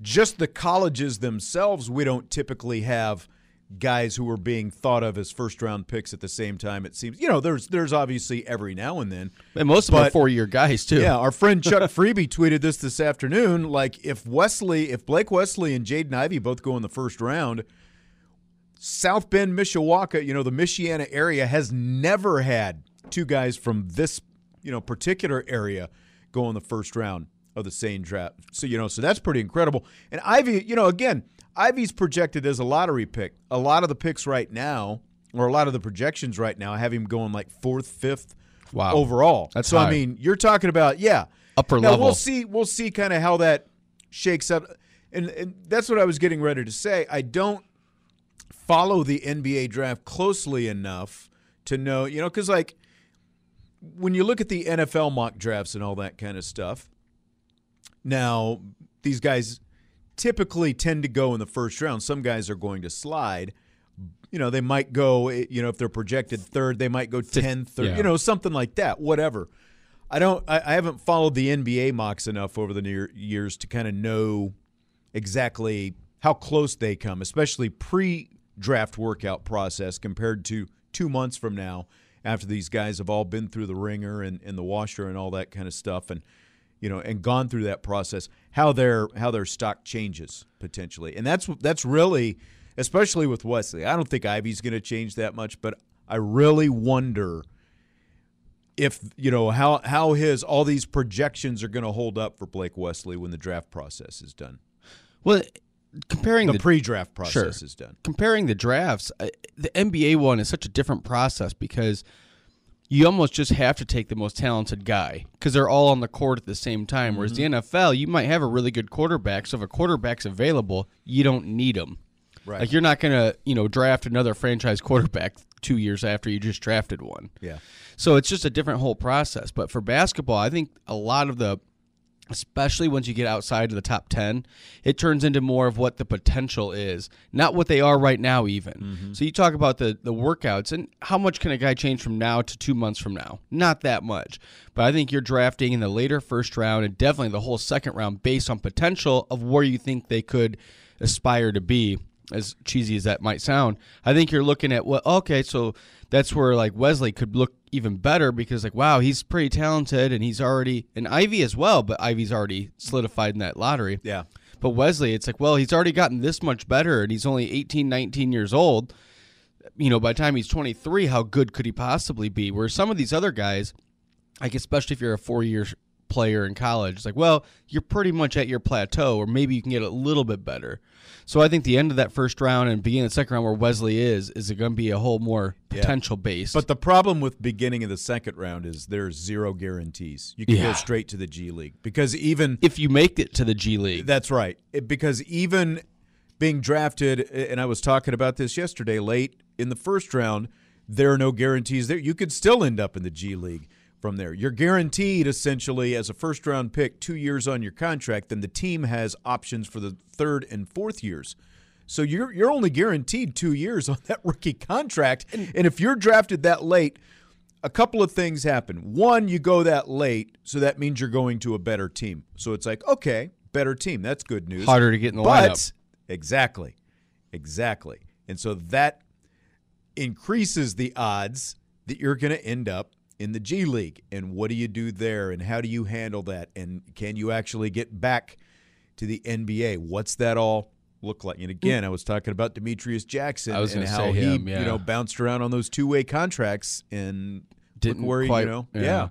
just the colleges themselves, we don't typically have guys who are being thought of as first round picks at the same time. It seems, you know, there's there's obviously every now and then, And most of them are four-year guys too. Yeah, our friend Chuck Freeby tweeted this this afternoon. Like, if Wesley, if Blake Wesley and Jaden Ivey both go in the first round, South Bend, Mishawaka, you know, the Michiana area has never had two guys from this, you know, particular area go in the first round. Of the same draft. So you know, so that's pretty incredible. And Ivey, you know, again, Ivey's projected as a lottery pick. A lot of the picks right now, or a lot of the projections right now, have him going like fourth, fifth, Wow. overall. That's so. high. I mean, you're talking about yeah, Upper Now, level. We'll see. We'll see kind of how that shakes out. And, and that's what I was getting ready to say. I don't follow the NBA draft closely enough to know, you know, because like when you look at the NFL mock drafts and all that kind of stuff, now these guys typically tend to go in the first round. Some guys are going to slide. You know, they might go, eh, you know, if they're projected third, they might go 10th or, yeah. you know, something like that, whatever. I don't, I, I haven't followed the NBA mocks enough over the near years to kind of know exactly how close they come, especially pre draft workout process compared to two months from now after these guys have all been through the ringer and, and the washer and all that kind of stuff and you know and gone through that process how their how their stock changes potentially. And that's that's really especially with Wesley I don't think Ivey's going to change that much but I really wonder if you know how how his all these projections are going to hold up for Blake Wesley when the draft process is done. Well, comparing the, the, pre-draft process Sure. is done. Comparing the drafts, uh, the NBA one is such a different process because you almost just have to take the most talented guy because they're all on the court at the same time. Whereas the Mm-hmm. NFL, you might have a really good quarterback, so if a quarterback's available, you don't need him. Right. Like you're not gonna, you know, draft another franchise quarterback two years after you just drafted one. Yeah. So it's just a different whole process. But for basketball, I think a lot of the especially once you get outside of the top 10 it turns into more of what the potential is not what they are right now even. Mm-hmm. So you talk about the the workouts and how much can a guy change from now to two months from now? Not that much. But i think you're drafting in the later first round and definitely the whole second round based on potential of where you think they could aspire to be as cheesy as that might sound. I think you're looking at what okay so that's where like Wesley could look even better because like wow he's pretty talented and he's already and Ivey as well but Ivey's already solidified in that lottery. Yeah. but Wesley it's like well he's already gotten this much better and he's only 18 19 years old. You know by the time he's 23 how good could he possibly be? Where some of these other guys like especially if you're a four year player in college it's like well you're pretty much at your plateau or maybe you can get a little bit better so i think the end of that first round and beginning of the second round where wesley is is it going to be a whole more Yeah. potential based But the problem with beginning of the second round is there's zero guarantees. You can Yeah. go straight to the G League because even if you make it to the G League, that's right. It- because even being drafted, and I was talking about this yesterday, late in the first round, there are no guarantees there. You could still end up in the G League from there. You're guaranteed essentially as a first round pick two years on your contract. Then the team has options for the third and fourth years. So you're you're only guaranteed two years on that rookie contract. And if you're drafted that late, a couple of things happen. One, you go that late, so that means you're going to a better team. So it's like, okay, better team. That's good news. Harder to get in the but, lineup. Exactly. Exactly. And so that increases the odds that you're going to end up in the G League. And what do you do there? And how do you handle that? And can you actually get back to the NBA? What's that all look like? And again, I was talking about Demetrius Jackson I was and how say he, him, yeah. you know, bounced around on those two way contracts and didn't he, quite, you know, yeah.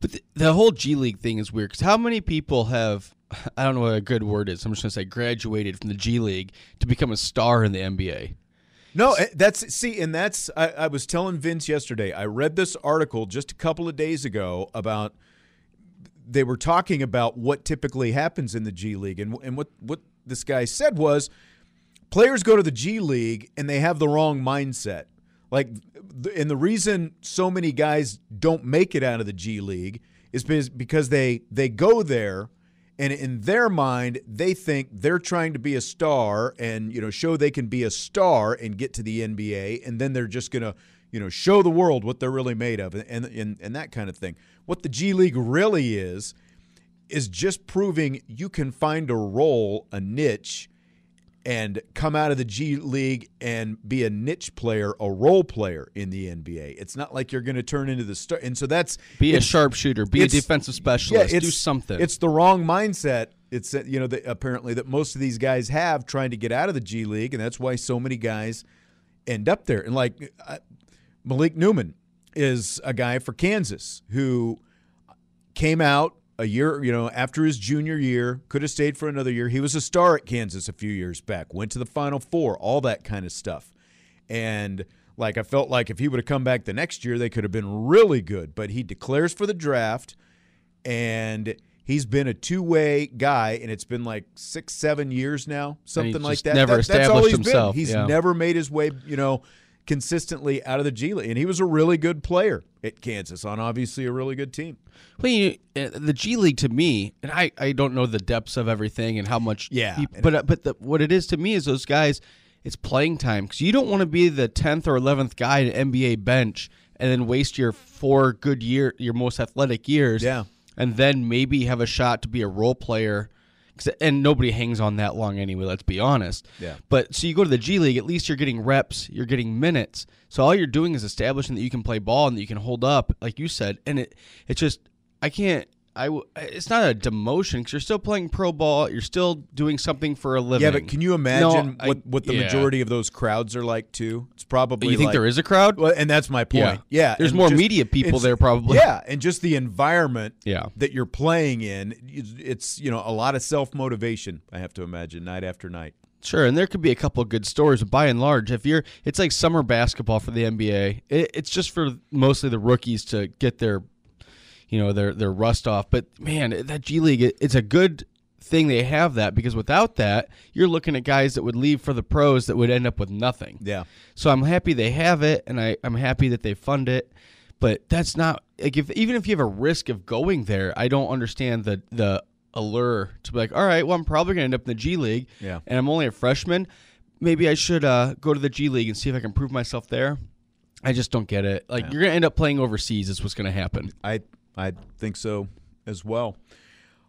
But the, the whole G League thing is weird because how many people have I don't know what a good word is. I'm just gonna say graduated from the G League to become a star in the NBA. No, eh, that's see, and that's I, I was telling Vince yesterday. I read this article just a couple of days ago about they were talking about what typically happens in the G League, and and what what this guy said was players go to the G League and they have the wrong mindset. Like, and the reason so many guys don't make it out of the G League is because because they they go there and in their mind they think they're trying to be a star and you know show they can be a star and get to the NBA and then they're just going to you know show the world what they're really made of and and and that kind of thing. What the G League really is is just proving you can find a role, a niche and come out of the G League and be a niche player, a role player in the NBA. It's not like you're going to turn into the star. And so that's Be a sharpshooter, be a defensive specialist, do it's- something. It's the wrong mindset. It's you know that apparently that most of these guys have trying to get out of the G League, and that's why so many guys end up there. And like uh, Malik Newman is a guy for Kansas who came out a year, you know, after his junior year, could have stayed for another year. He was a star at Kansas a few years back, went to the Final Four, all that kind of stuff. And like I felt like if he would have come back the next year, they could have been really good. But he declares for the draft, and he's been a two-way guy, and it's been like six, seven years now, something like that. never That- that's all established he's himself, Been. He's yeah. never made his way, you know, consistently out of the G League, and he was a really good player at Kansas on obviously a really good team. Well, you, uh, the G League to me, and I, I don't know the depths of everything and how much. Yeah, peop- but uh, but the, what it is to me is those guys. It's playing time because you don't want to be the tenth or eleventh guy in NBA bench and then waste your four good year, your most athletic years. Yeah. and then maybe have a shot to be a role player. And nobody hangs on that long anyway. Let's be honest. Yeah. But so you go to the G League, at least you're getting reps, you're getting minutes. So all you're doing is establishing that you can play ball and that you can hold up, like you said. And it, it's just, I can't. I w- it's not a demotion because you're still playing pro ball. You're still doing something for a living. Yeah, but can you imagine No, I- what, what the yeah. majority of those crowds are like too? It's probably You think like- there is a crowd? Well, and that's my point. Yeah. Yeah, There's and more media people it's- there probably. Yeah, and just the environment Yeah. that you're playing in, it's- it's you know a lot of self motivation. I have to imagine night after night. Sure, and there could be a couple of good stories, but by and large, if you're, it's like summer basketball for the NBA. It, it's just for mostly the rookies to get their, you know, their their rust off. But man, that G League, it, it's a good thing they have that because without that, you're looking at guys that would leave for the pros that would end up with nothing. Yeah. So I'm happy they have it, and I, I'm happy that they fund it. But that's not like if even if you have a risk of going there, I don't understand the the allure to be like, all right, well, I'm probably gonna end up in the G League, Yeah. and I'm only a freshman. Maybe I should uh, go to the G League and see if I can prove myself there. I just don't get it. Like you're gonna end up playing overseas. Is what's gonna happen. I I think so as well.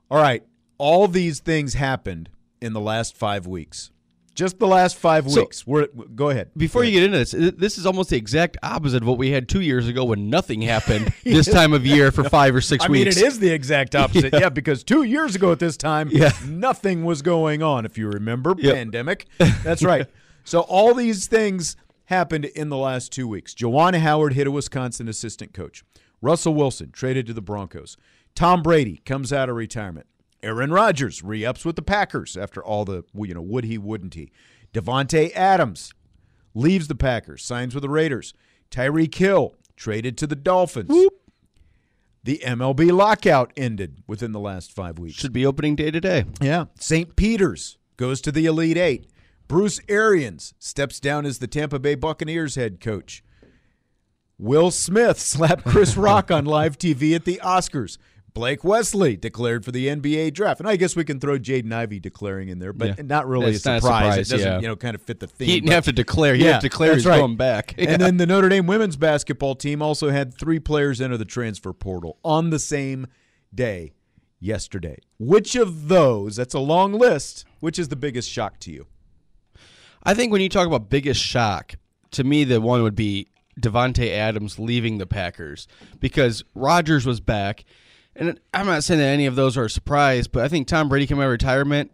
All right, all these things happened in the last five weeks. Just the last five So- weeks. We're, go ahead. Before you get into this, this is almost the exact opposite of what we had two years ago when nothing happened this time of year for five or six I mean, weeks. it is the exact opposite. Yeah. yeah. because two years ago at this time, Yeah. nothing was going on. If you remember, Yep. pandemic. That's right. So all these things happened in the last two weeks. Juwan Howard hit a Wisconsin assistant coach. Russell Wilson traded to the Broncos. Tom Brady comes out of retirement. Aaron Rodgers re-ups with the Packers after all the you know would he wouldn't he. Davante Adams leaves the Packers, signs with the Raiders. Tyreek Hill traded to the Dolphins. The MLB lockout ended within the last five weeks. Should be opening day today. Yeah. St. Peter's goes to the Elite Eight. Bruce Arians steps down as the Tampa Bay Buccaneers head coach. Will Smith slapped Chris Rock on live TV at the Oscars. Blake Wesley declared for the NBA draft. And I guess we can throw Jaden Ivey declaring in there, but Yeah. not really It's a surprise. surprise, it doesn't, yeah. you know, kind of fit the theme. He didn't have to declare. He had to declare he's going back. Yeah. And then the Notre Dame women's basketball team also had three players enter the transfer portal on the same day yesterday. Which of those, that's a long list, which is the biggest shock to you? I think when you talk about biggest shock, to me the one would be Davante Adams leaving the Packers because Rodgers was back, and I'm not saying that any of those are a surprise, but I think Tom Brady coming out of retirement.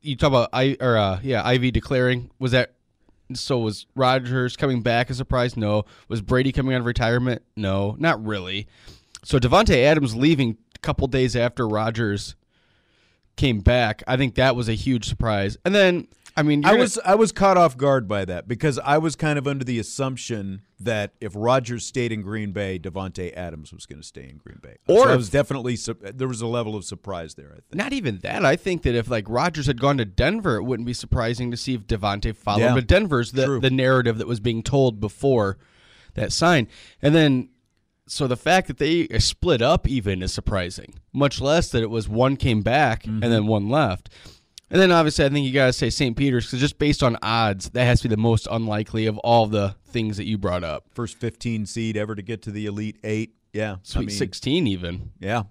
You talk about I or uh, yeah, Ivey declaring was that. So was Rodgers coming back a surprise? No. Was Brady coming out of retirement? No, not really. So Davante Adams leaving a couple days after Rodgers came back, I think that was a huge surprise. And then I mean, I was I was caught off guard by that because I was kind of under the assumption that if Rodgers stayed in Green Bay, Davante Adams was going to stay in Green Bay. Or so I was definitely there was a level of surprise there. I think. Not even that. I think that if like Rodgers had gone to Denver, it wouldn't be surprising to see if Davante followed. Yeah. But Denver's the True. the narrative that was being told before that sign, and then so the fact that they split up even is surprising. Much less that it was one came back Mm-hmm. and then one left. And then obviously I think you gotta say St. Peter's because just based on odds, that has to be the most unlikely of all the things that you brought up. First 15 seed ever to get to the Elite Eight. Yeah, I Sweet mean, 16 even. Yeah,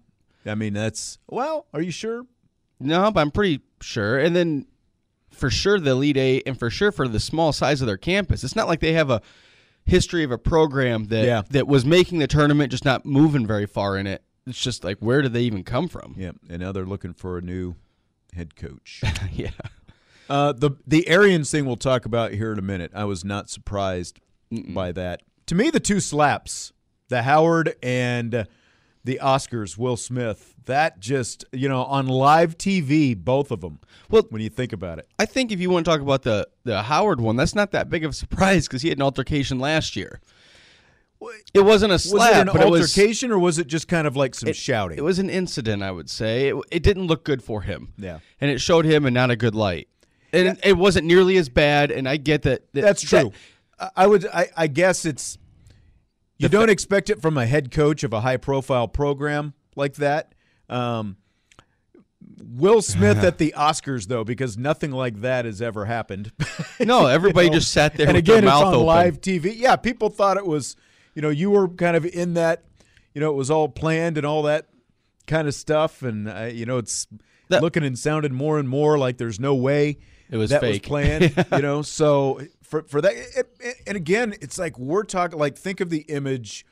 I mean that's well. Are you sure? No, but I'm pretty sure. And then for sure the Elite Eight, and for sure for the small size of their campus, it's not like they have a history of a program that Yeah. that was making the tournament, just not moving very far in it. It's just like where did they even come from? Yeah, and now they're looking for a new head coach. yeah. Uh, the the Arians thing we'll talk about here in a minute. I was not surprised by that. To me, the two slaps, the Howard and the Oscars, Will Smith. That just you know on live TV, both of them. Well, when you think about it, I think if you want to talk about the the Howard one, that's not that big of a surprise because he had an altercation last year. It wasn't a slap, was it an but it was- altercation or was it just kind of like some shouting? It was an incident, I would say. It, it didn't look good for him. Yeah. and it showed him in not a good light. And it, it wasn't nearly as bad. And I get that. that- That's true. I- I would. I, I guess it's. You don't expect it from a head coach of a high-profile program like that. Um, Will Smith at the Oscars, though, because nothing like that has ever happened. No, everybody just sat there And again, it's on open. live TV. Yeah, people thought it was. You know, you were kind of in that. You know, it was all planned and all that kind of stuff, and uh, you know, it's looking and sounded more and more like there's no way It was that fake. was planned. you know, so for for that, it, it- and again, it's like we're talking. Like, think of the image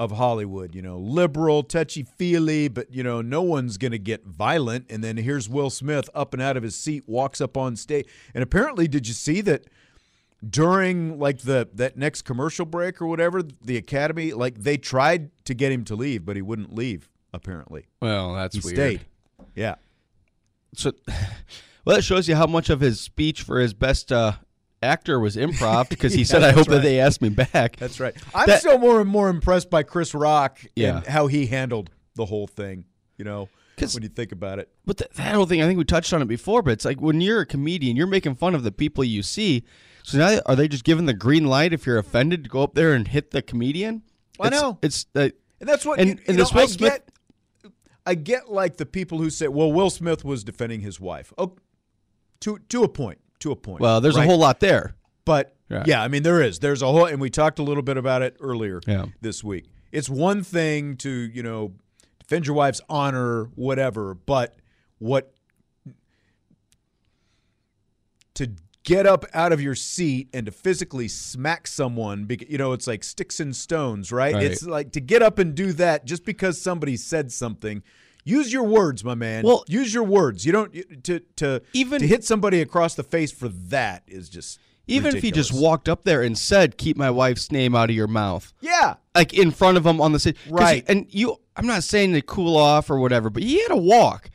of Hollywood. You know, liberal, touchy feely, but you know, no one's going to get violent. And then here's Will Smith up and out of his seat, walks up on stage, and apparently, did you see that? During like the that next commercial break or whatever the academy like they tried to get him to leave but he wouldn't leave apparently Well, that's he weird. stayed yeah So, well, that shows you how much of his speech for his best uh, actor was improv because he Yeah, said, "I hope right. that they asked me back." that's right i'm That- still more and more impressed by chris rock Yeah. and how he handled the whole thing you know when you think about it But th- that whole thing, I think we touched on it before. But it's like when you're a comedian, you're making fun of the people you see. So now, are they just given the green light if you're offended to go up there and hit the comedian? I know. it's uh, and that's what and, you, you and know, Will I Smith. get, I get like the people who say well will smith was defending his wife oh to to a point to a point Well, there's a whole lot there. But Yeah. yeah. I mean, there is. There's a whole, and we talked a little bit about it earlier Yeah. this week. It's one thing to, you know, defend your wife's honor, whatever, but what to get up out of your seat and to physically smack someone, because you know, it's like sticks and stones, right? Right. It's like to get up and do that just because somebody said something. Use your words, my man. Well- use your words. You don't to to Even- to hit somebody across the face for that is just Even if he just walked up there and said, "Keep my wife's name out of your mouth," Yeah. like in front of him on the stage, Right. And you, I'm not saying to cool off or whatever, but he had to walk.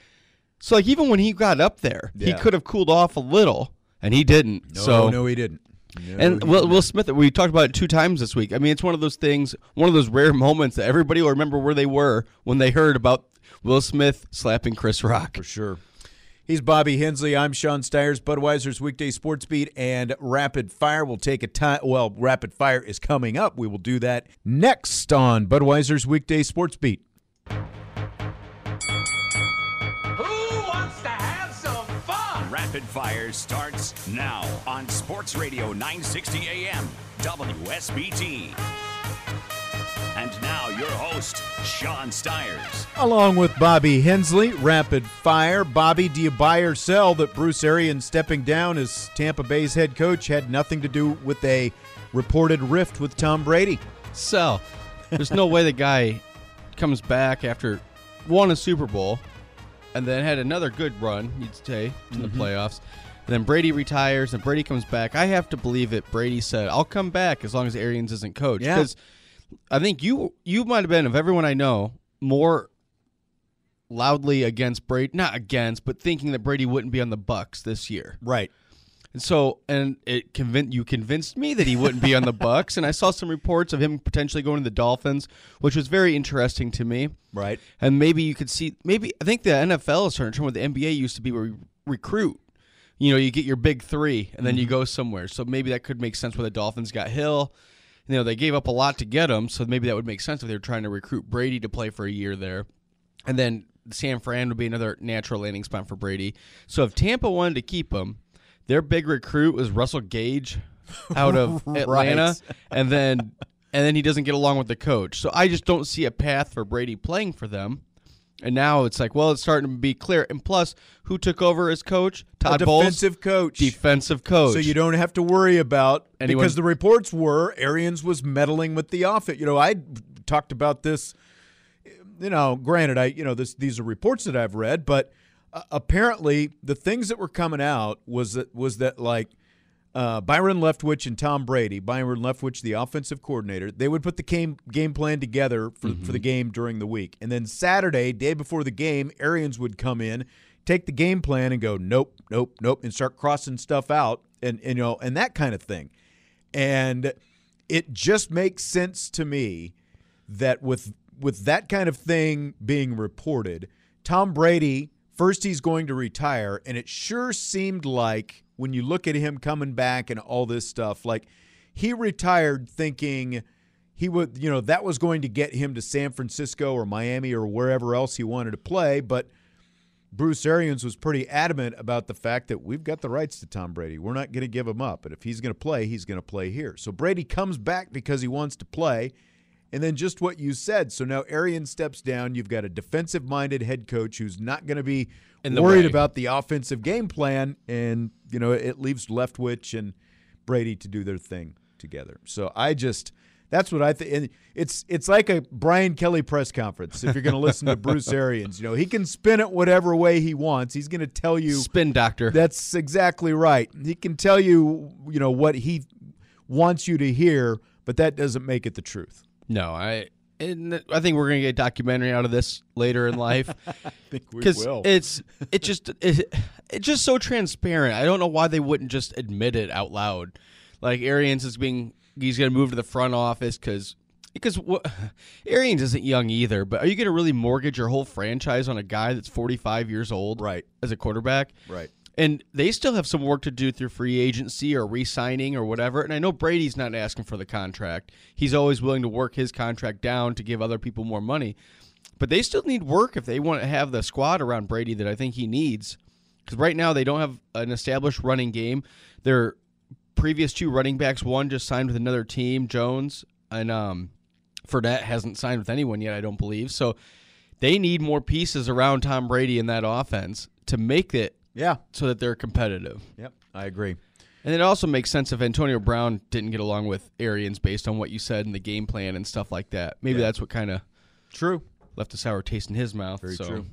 So like even when he got up there, he could have cooled off a little, and he didn't. No, so no, he didn't. No, and Will. Will Smith, we talked about it two times this week. I mean, it's one of those things, one of those rare moments that everybody will remember where they were when they heard about Will Smith slapping Chris Rock. For sure. He's Bobby Hensley. I'm Sean Stiers. Budweiser's weekday sports beat and rapid fire will take a time. Well, rapid fire is coming up. We will do that next on Budweiser's weekday sports beat. Rapid Fire starts now on Sports Radio 960 AM, WSBT. And now your host, Sean Stiers. Along with Bobby Hensley, rapid fire. Bobby, do you buy or sell that Bruce Arians stepping down as Tampa Bay's head coach had nothing to do with a reported rift with Tom Brady? Sell. There's no way the guy comes back after won a Super Bowl and then had another good run, you'd say, in the Mhm. playoffs. And then Brady retires and Brady comes back. I have to believe that Brady said, "I'll come back as long as Arians isn't coach." Yeah. Because I think you you might have been of everyone I know more loudly against Brady, not against, but thinking that Brady wouldn't be on the Bucks this year. Right. And so, and it convinced you convinced me that he wouldn't be on the Bucks, and I saw some reports of him potentially going to the Dolphins, which was very interesting to me. Right. And maybe you could see, maybe I think the NFL is starting to turn what the NBA used to be, where you recruit. You know, you get your big three, and then you Mhm. go somewhere. So maybe that could make sense where the Dolphins got Hill. You know, they gave up a lot to get him, so maybe that would make sense if they were trying to recruit Brady to play for a year there, and then San Fran would be another natural landing spot for Brady. So if Tampa wanted to keep him, their big recruit was Russell Gage out of Right. Atlanta, and then and then he doesn't get along with the coach. So I just don't see a path for Brady playing for them. And now it's like, well, it's starting to be clear. And plus, who took over as coach? Todd a Bowles, defensive coach. defensive coach. So you don't have to worry about Anyone- because the reports were Arians was meddling with the offense. You know, I talked about this. You know, granted, I you know this these are reports that I've read, but uh, apparently the things that were coming out was that was that like uh, Byron Leftwich and Tom Brady, Byron Leftwich, the offensive coordinator, they would put the game game plan together for, Mm-hmm. for the game during the week. And then Saturday, day before the game, Arians would come in, take the game plan and go, nope, nope, nope, and start crossing stuff out and, and you know, and that kind of thing. And it just makes sense to me that with with that kind of thing being reported, Tom Brady first he's going to retire and it sure seemed like when you look at him coming back and all this stuff like he retired thinking he would you know that was going to get him to San Francisco or Miami or wherever else he wanted to play but Bruce Arians was pretty adamant about the fact that we've got the rights to Tom Brady. We're not going to give him up. And if he's going to play, he's going to play here. So Brady comes back because he wants to play. And then just what you said. So now Arian steps down. You've got a defensive minded head coach who's not going to be worried way. about the offensive game plan. And, you know, it leaves Leftwich and Brady to do their thing together. So I just. That's what I think. And it's it's like a Brian Kelly press conference. If you're going to listen to Bruce Arians, you know he can spin it whatever way he wants. He's going to tell you Spin doctor. That's exactly right. He can tell you, you know, what he wants you to hear, but that doesn't make it the truth. No, I and I think we're gonna get a documentary out of this later in life. I think we will. it's it just it, it's just so transparent. I don't know why they wouldn't just admit it out loud. Like Arians is being he's gonna move to the front office because because what Arians isn't young either. But are you gonna really mortgage your whole franchise on a guy that's forty five years old, right, as a quarterback, right? And they still have some work to do through free agency or re-signing or whatever. And I know Brady's not asking for the contract. He's always willing to work his contract down to give other people more money. But they still need work if they want to have the squad around Brady that I think he needs. Because right now they don't have an established running game. Their previous two running backs, one just signed with another team, Jones, and um, Fournette hasn't signed with anyone yet, I don't believe. So they need more pieces around Tom Brady in that offense to make it yeah so that they're competitive. Yep, I agree. And it also makes sense if Antonio Brown didn't get along with Arians based on what you said in the game plan and stuff like that. Maybe Yeah. that's what kind of true left a sour taste in his mouth. Very so. true.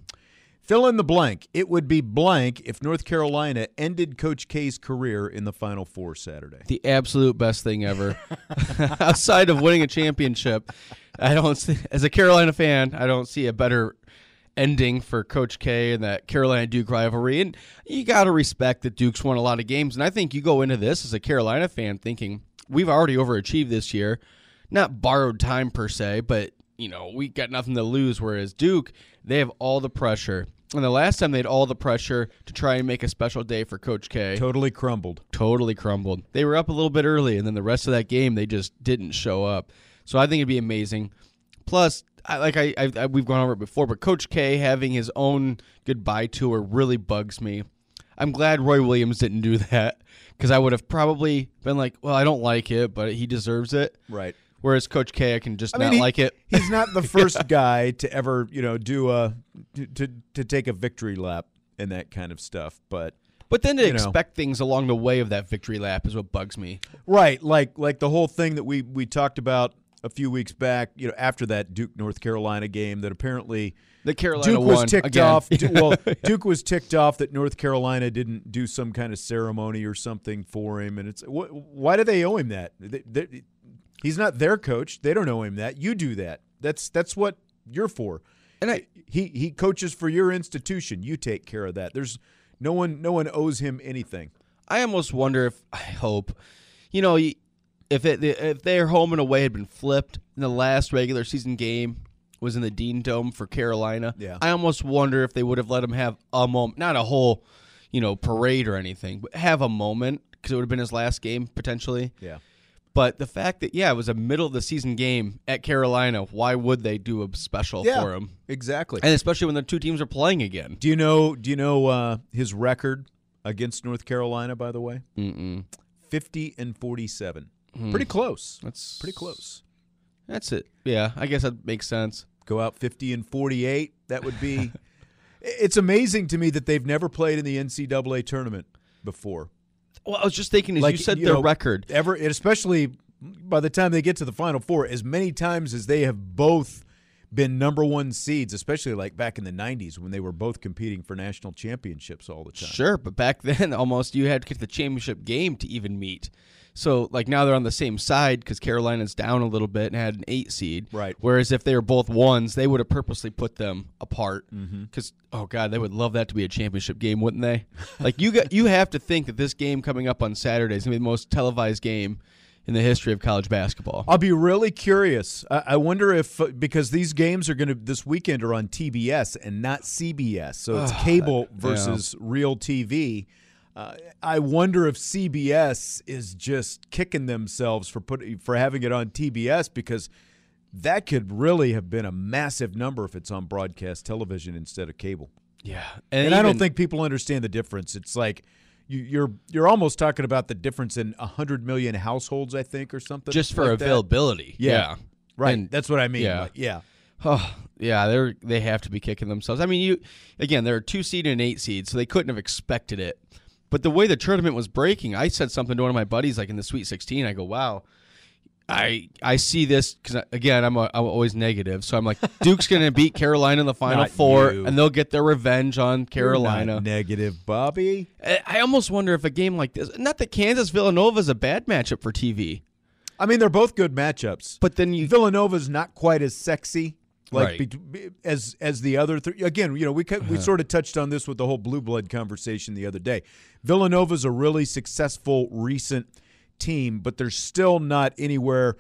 Fill in the blank. It would be blank if North Carolina ended Coach K's career in the Final Four Saturday. The absolute best thing ever, outside of winning a championship. I don't, see, as a Carolina fan, I don't see a better ending for Coach K and that Carolina Duke rivalry. And you got to respect that Duke's won a lot of games. And I think you go into this as a Carolina fan thinking we've already overachieved this year, not borrowed time per se, but you know we got nothing to lose. Whereas Duke, they have all the pressure. And the last time they had all the pressure to try and make a special day for Coach K. Totally crumbled. Totally crumbled. They were up a little bit early, and then the rest of that game, they just didn't show up. So I think it'd be amazing. Plus, I, like I, I, I we've gone over it before, but Coach K having his own goodbye tour really bugs me. I'm glad Roy Williams didn't do that because I would have probably been like, well, I don't like it, but he deserves it. Right. Whereas Coach K, I can just I not mean, he- like it. He's not the first guy to ever, you know, do a to, to to take a victory lap and that kind of stuff. But But then to you know. expect things along the way of that victory lap is what bugs me. right, like like the whole thing that we we talked about a few weeks back, you know, after that Duke North Carolina game that apparently The Carolina Duke was ticked again. off. Well, Duke was ticked off that North Carolina didn't do some kind of ceremony or something for him, and it's wh- why do they owe him that? They, they, he's not their coach. They don't owe him that. You do that. That's that's what you're for. And I, he he coaches for your institution. You take care of that. There's no one no one owes him anything. I almost wonder if I hope, you know, if it if their home and away had been flipped in the last regular season game was in the Dean Dome for Carolina. Yeah. I almost wonder if they would have let him have a moment, not a whole, you know, parade or anything, but have a moment because it would have been his last game potentially. Yeah. But the fact that yeah, it was a middle of the season game at Carolina, why would they do a special Yeah, for him? exactly. And especially when the two teams are playing again. Do you know do you know uh, his record against North Carolina? By the way, Mm-mm. fifty and forty seven. Hmm. Pretty close. That's pretty close. That's it. Yeah, I guess that makes sense. Go out 50 and 48. That would be. it's amazing to me that they've never played in the NCAA tournament before. Well, I was just thinking as you said their know, record. Ever, especially by the time they get to the Final Four, as many times as they have both been number one seeds, especially like back in the '90s when they were both competing for national championships all the time. Sure, but back then, almost you had to get to the championship game to even meet. So, like now they're on the same side because Carolina's down a little bit and had an eight seed. Right. Whereas if they were both ones, they would have purposely put them apart. Because oh god, they would love that to be a championship game, wouldn't they? like you got you have to think that this game coming up on Saturday is gonna be the most televised game in the history of college basketball. I'll be really curious. I, I wonder if uh, because these games are going to this weekend are on TBS and not CBS, so it's cable yeah. versus real TV. Uh, I wonder if CBS is just kicking themselves for putting for having it on TBS because that could really have been a massive number if it's on broadcast television instead of cable. Yeah, and, And I don't think people understand the difference. It's like you, you're you're almost talking about the difference in hundred million households, I think, or something. Just for like availability. Yeah, Yeah. right. And- That's what I mean. yeah. Like, yeah. Oh, yeah, they're they have to be kicking themselves. I mean, you again, they're a two seed and an eight seed, so they couldn't have expected it. But the way the tournament was breaking, I said something to one of my buddies, like in the Sweet 16. I go, "Wow, I I see this because again, I'm a, I'm always negative, so I'm like, Duke's going to beat Carolina in the Final Not Four, you. and they'll get their revenge on Carolina. Negative, Bobby. I I almost wonder if a game like this, not that Kansas Villanova is a bad matchup for TV. I mean, they're both good matchups. But then you Villanova's not quite as sexy. Like Right. be- as as the other three again, you know, we we Uh-huh. sort of touched on this with the whole blue blood conversation the other day. Villanova's a really successful recent team, but they're still not anywhere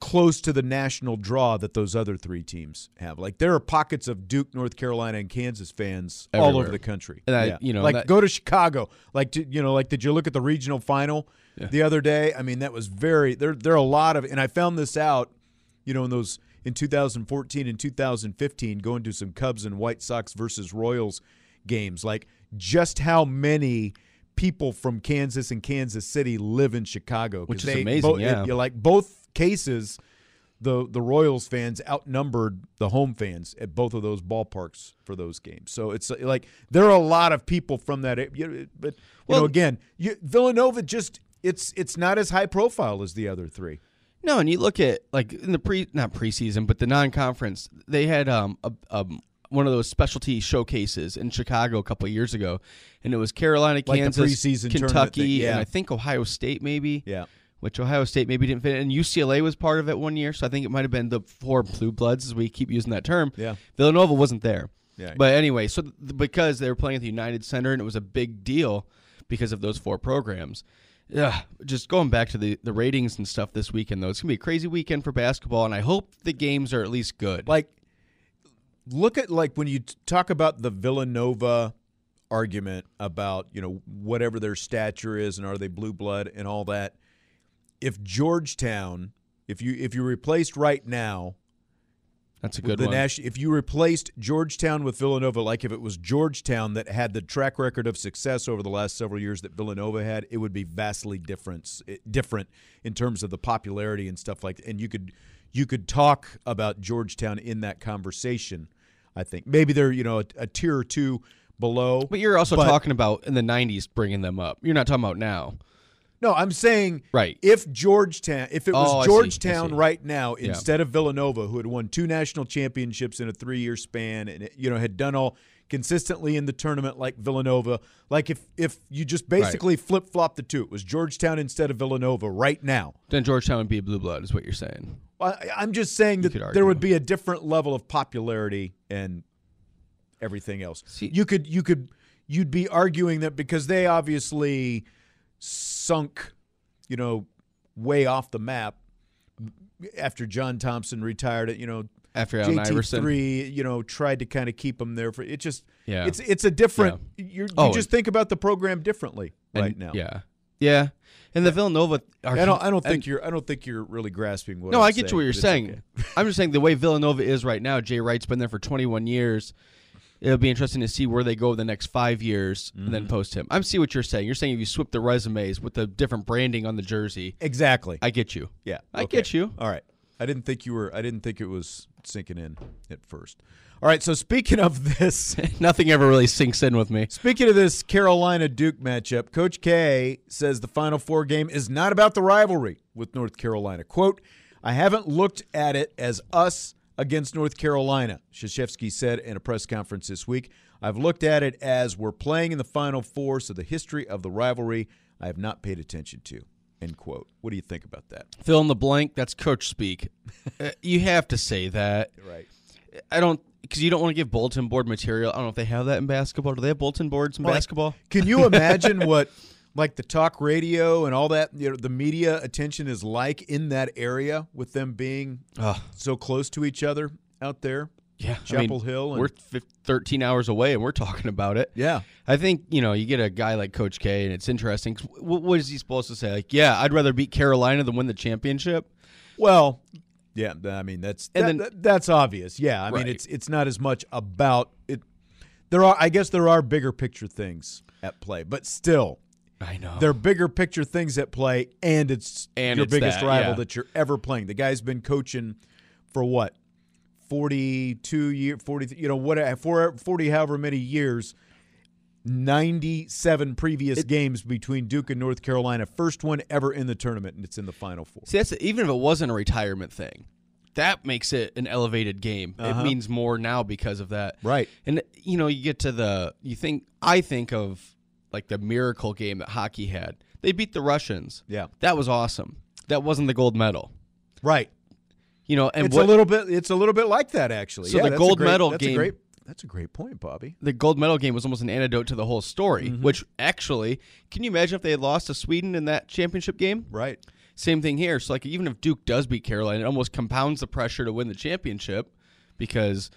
close to the national draw that those other three teams have. Like there are pockets of Duke, North Carolina, and Kansas fans all over the country. And I- yeah. you know, like that- go to Chicago. Like to, you know, like did you look at the regional final the other day? I mean, that was very there. There are a lot of, and I found this out. You know, in those in 2014 and 2015, going to some Cubs and White Sox versus Royals games, like just how many people from Kansas and Kansas City live in Chicago, Which is they amazing, bo- yeah. you like both cases. The, the Royals fans outnumbered the home fans at both of those ballparks for those games. So it's like there are a lot of people from that. you But you Well- know, again, you, Villanova just it's it's not as high profile as the other three. No, and you look at like in the pre not preseason, but the non-conference, they had um a, um one of those specialty showcases in Chicago a couple of years ago, and it was Carolina, Like the Kansas, preseason tournament Kentucky, thing, yeah. and I think Ohio State maybe. Yeah. Which Ohio State maybe didn't fit, and UCLA was part of it one year, so I think it might have been the four blue bloods, as we keep using that term. Yeah. Villanova wasn't there. Yeah. But anyway, so th- because they were playing at the United Center, and it was a big deal because of those four programs. Yeah, just going back to the, the ratings and stuff this weekend, though, it's gonna be a crazy weekend for basketball, and I hope the games are at least good. Like, look at like when you talk about the Villanova argument about you know whatever their stature is and are they blue blood and all that. If Georgetown, if you if you replaced right now, That's a good the one. nation- if you replaced Georgetown with Villanova, like if it was Georgetown that had the track record of success over the last several years that Villanova had, it would be vastly different eh, different in terms of the popularity and stuff like. And you could you could talk about Georgetown in that conversation. I think maybe they're you know a, a tier or two below. But you're also but- talking about in the '90s bringing them up. You're not talking about now. No, I'm saying right. If Georgetown, if it was Oh, I see, I Georgetown see. right now Yeah. instead of Villanova, who had won two national championships in a three-year span, and you know had done all consistently in the tournament like Villanova, like if if you just basically flip flop the two, it was Georgetown instead of Villanova right now. Then Georgetown would be a blue blood, is what you're saying. I, I'm just saying that there would be a different level of popularity and everything else. you could you could you'd be arguing that because they obviously sunk, you know, way off the map after John Thompson retired at you know After Allen JT Iverson. three, you know, tried to kind of keep them there for it. Just Yeah. it's it's a different. You're, you Oh, just think about the program differently And- right now. Yeah, yeah. And the Villanova. I don't. I don't think and- you're. I don't think you're really grasping what. no, I'm I get you what you're saying. okay. I'm just saying the way Villanova is right now. Jay Wright's been there for 21 years. It'll be interesting to see where they go the next five years and Mm-hmm. then post him. I'm see what you're saying. You're saying if you swip the resumes with the different branding on the jersey. Exactly. I get you. Yeah, I okay. get you. All right. I didn't think you were. I didn't think it was sinking in at first. All right. So speaking of this, Nothing ever really sinks in with me. speaking of this Carolina Duke matchup, Coach K says the Final Four game is not about the rivalry with North Carolina. "Quote: I haven't looked at it as us against North Carolina. Krzyzewski said in a press conference this week, I've looked at it as we're playing in the Final Four, so the history of the rivalry I have not paid attention to. End quote. What do you think about that? Fill in the blank. That's coach speak. uh, you have to say that. Right. I don't because you don't want to give bulletin board material. I don't know if they have that in basketball. Do they have bulletin boards in Well, basketball? Can you imagine what like the talk radio and all that, you know, the media attention is like in that area with them being Ugh. so close to each other out there? Yeah, Chapel I mean, Hill. And, We're fif- 13 hours away, and we're talking about it. Yeah. I think you know you get a guy like Coach K, and it's interesting What, what is he supposed to say? Like, yeah, I'd rather beat Carolina than win the championship. well, yeah, I mean that's And that- then- that- that's obvious. Yeah, I mean it's it's not as much about it. There are, I guess, there are bigger picture things at play, but still, I know there are bigger picture things at play, and it's And your it's biggest that, rival yeah. that you're ever playing. The guy's been coaching for what, forty two years, forty, you know, what, for forty however many years. 97 previous games between Duke and North Carolina. First one ever in the tournament, and it's in the Final Four. See, that's even if it wasn't a retirement thing, that makes it an elevated game. Uh-huh. It means more now because of that. Right. And you know, you get to the you think I think of like the miracle game that hockey had. They beat the Russians. Yeah. That was awesome. That wasn't the gold medal. Right. You know, and it's what, a little bit. It's a little bit like that, actually. So Yeah, the a gold great- medal that's a game- great- that's a great point, Bobby. the gold medal game was almost an antidote to the whole story. Mhm. Which actually, can you imagine if they had lost to Sweden in that championship game? Right. Same thing here. So like even if Duke does beat Carolina, it almost compounds the pressure to win the championship because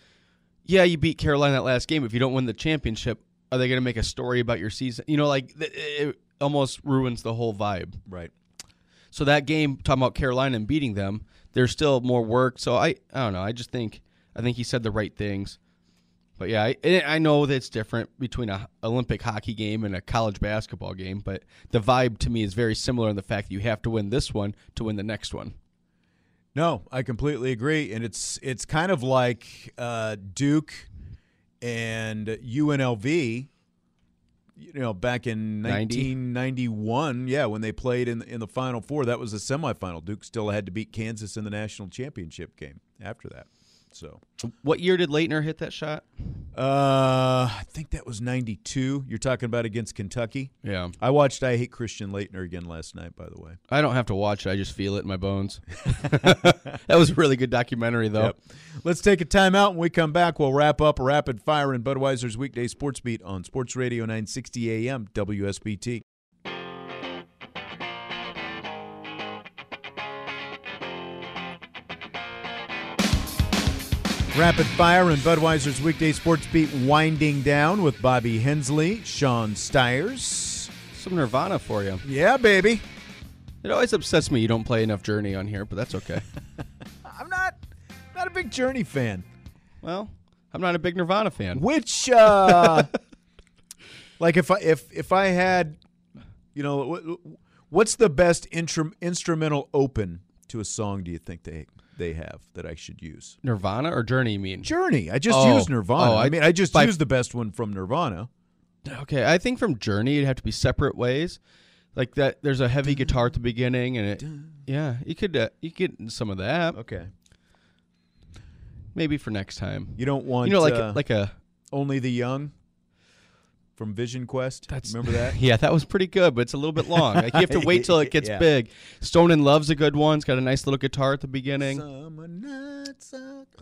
yeah, you beat Carolina that last game. If you don't win the championship, are they going to make a story about your season? You know, like it almost ruins the whole vibe. Right. So that game, talking about Carolina and beating them, there's still more work. So I, I don't know. I just think I think he said the right things. But yeah, I, I know that it's different between a Olympic hockey game and a college basketball game. But the vibe to me is very similar in the fact that you have to win this one to win the next one. No, I completely agree, and it's it's kind of like uh, Duke and UNLV. You know, back in 90? 1991, yeah, when they played in in the Final Four, that was the semifinal. Duke still had to beat Kansas in the national championship game after that. So, What year did Laettner hit that shot? uh, I think that was 92. You're talking about against Kentucky. Yeah. I watched I Hate Christian Laettner again last night. By the way. I don't have to watch it. I just feel it in my bones. that was a really good documentary, though. Yep. Let's take a timeout. When we come back, we'll wrap up rapid fire in Budweiser's weekday sports beat on Sports Radio 960 AM WSBT. Rapid fire and Budweiser's weekday sports beat winding down with Bobby Hensley, Sean Stiers. Some Nirvana for you. Yeah, baby. It always upsets me you don't play enough Journey on here, but that's okay. I'm not not a big Journey fan. well, I'm not a big Nirvana fan. Which, uh, like, if I if if I had, you know, wh- what's the best intrum, instrumental open to a song? Do you think they they have that I should use? Nirvana or Journey, you mean? Journey. I just Oh. used Nirvana. Oh, I, I- mean, I just by- used the best one from Nirvana. Okay, I think from Journey it'd have to be separate ways. Like that, there's a heavy guitar at the beginning, and it, yeah, you could uh, you could get some of that. Okay, maybe for next time. You don't want you know like uh, like a only the young from Vision Quest. That's remember that? yeah, that was pretty good, but it's a little bit long. Like you have to wait till it gets Yeah. big. Stone in Love's a good one. It's got a nice little guitar at the beginning.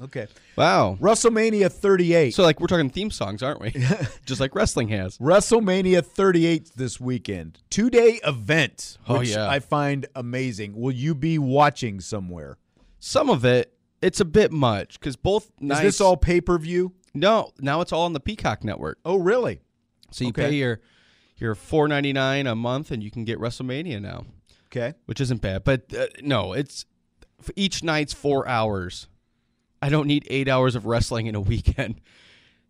Okay. Wow. WrestleMania 38. So like we're talking theme songs, aren't we? Just like wrestling has. WrestleMania 38 this weekend. Two day event, Oh, which yeah. I find amazing. Will you be watching somewhere? Some of it, it's a bit much because both. Is this all pay per view? No, now it's all on the Peacock network. Oh, really? So you Okay. pay your your four ninety nine a month, and you can get WrestleMania now. Okay, which isn't bad. But uh, no, it's f- each night's four hours. I don't need eight hours of wrestling in a weekend.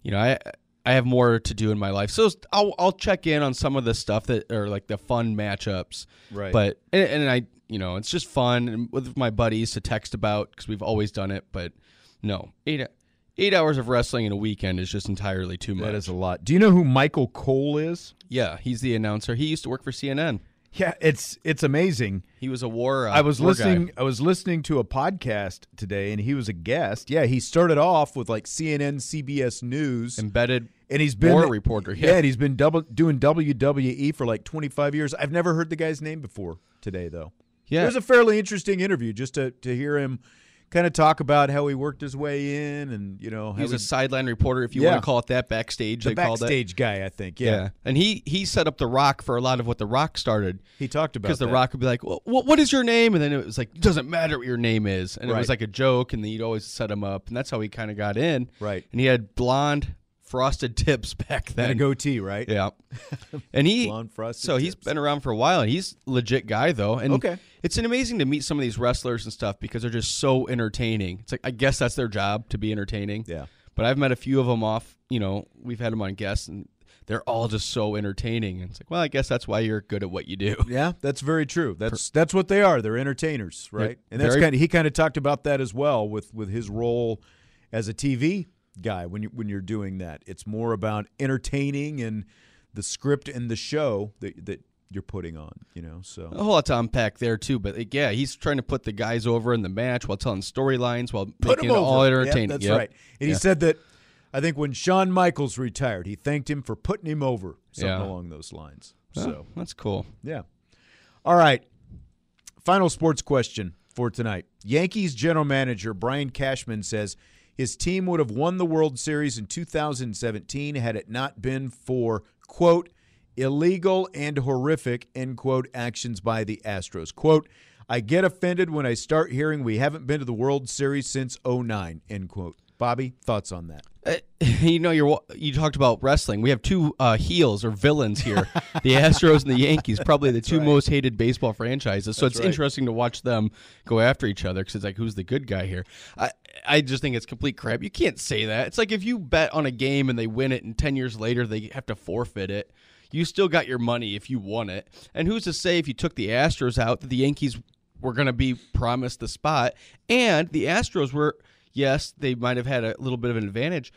You know, I I have more to do in my life, so I'll I'll check in on some of the stuff that are like the fun matchups. Right. But and, and I you know it's just fun and with my buddies to text about because we've always done it. But no, eight eight hours of wrestling in a weekend is just entirely too much. That is a lot. Do you know who Michael Cole is? Yeah, he's the announcer. He used to work for CNN. Yeah, it's it's amazing. He was a war. Uh, I was war listening. Guy. I was listening to a podcast today, and he was a guest. Yeah, he started off with like CNN, CBS News, embedded, and he's been war reporter. Yeah, Yeah, and he's been double doing WWE for like twenty five years. I've never heard the guy's name before today, though. Yeah. it was a fairly interesting interview just to to hear him kind of talk about how he worked his way in, and you know, he- was a sideline reporter, if you Yeah. want to call it that. Backstage, the they called it. backstage guy, I think. Yeah. and he he set up the Rock for a lot of what the Rock started. He talked about because the. Rock would be like, well, what, "What is your name?" And then it was like, "It doesn't matter what your name is," and it was like a joke, and then he'd always set him up, and that's how he kind of got in. Right. And he had blonde frosted tips back then, and a goatee, right? Yeah. And he Blonde frosted so he's been around for a while and he's a legit guy though. And Okay. it's an amazing to meet some of these wrestlers and stuff because they're just so entertaining. It's like I guess that's their job to be entertaining. Yeah. But I've met a few of them off, you know, we've had them on guests and they're all just so entertaining. And it's like, well, I guess that's why you're good at what you do. Yeah, that's very true. That's that's what they are. They're entertainers, right? And that's very- kind of he kind of talked about that as well with with his role as a TV guy when you when you're doing that. It's more about entertaining and the script and the show that that you're putting on, you know. So A whole lot to unpack there too, but yeah, he's trying to put the guys over in the match while telling storylines while put making it over. all Yep, entertaining. that's Yep. right. And he said that I think when Shawn Michaels retired, he thanked him for putting him over, something Yeah. along those lines. Well, so that's cool. Yeah. All right. Final sports question for tonight. Yankees general manager Brian Cashman says his team would have won the World Series in 2017 had it not been for, quote, illegal and horrific, end quote, actions by the Astros. Quote, I get offended when I start hearing we haven't been to the World Series since 09, end quote. Bobby, thoughts on that? Uh, you know, you're you talked about wrestling. We have two uh, heels or villains here: the Astros and the Yankees, probably the two most hated baseball franchises. So That's it's right. interesting to watch them go after each other because it's like, who's the good guy here? I I just think it's complete crap. You can't say that. It's like if you bet on a game and they win it, and ten years later they have to forfeit it. You still got your money if you won it. And who's to say if you took the Astros out that the Yankees were going to be promised the spot? And the Astros were, yes, they might have had a little bit of an advantage.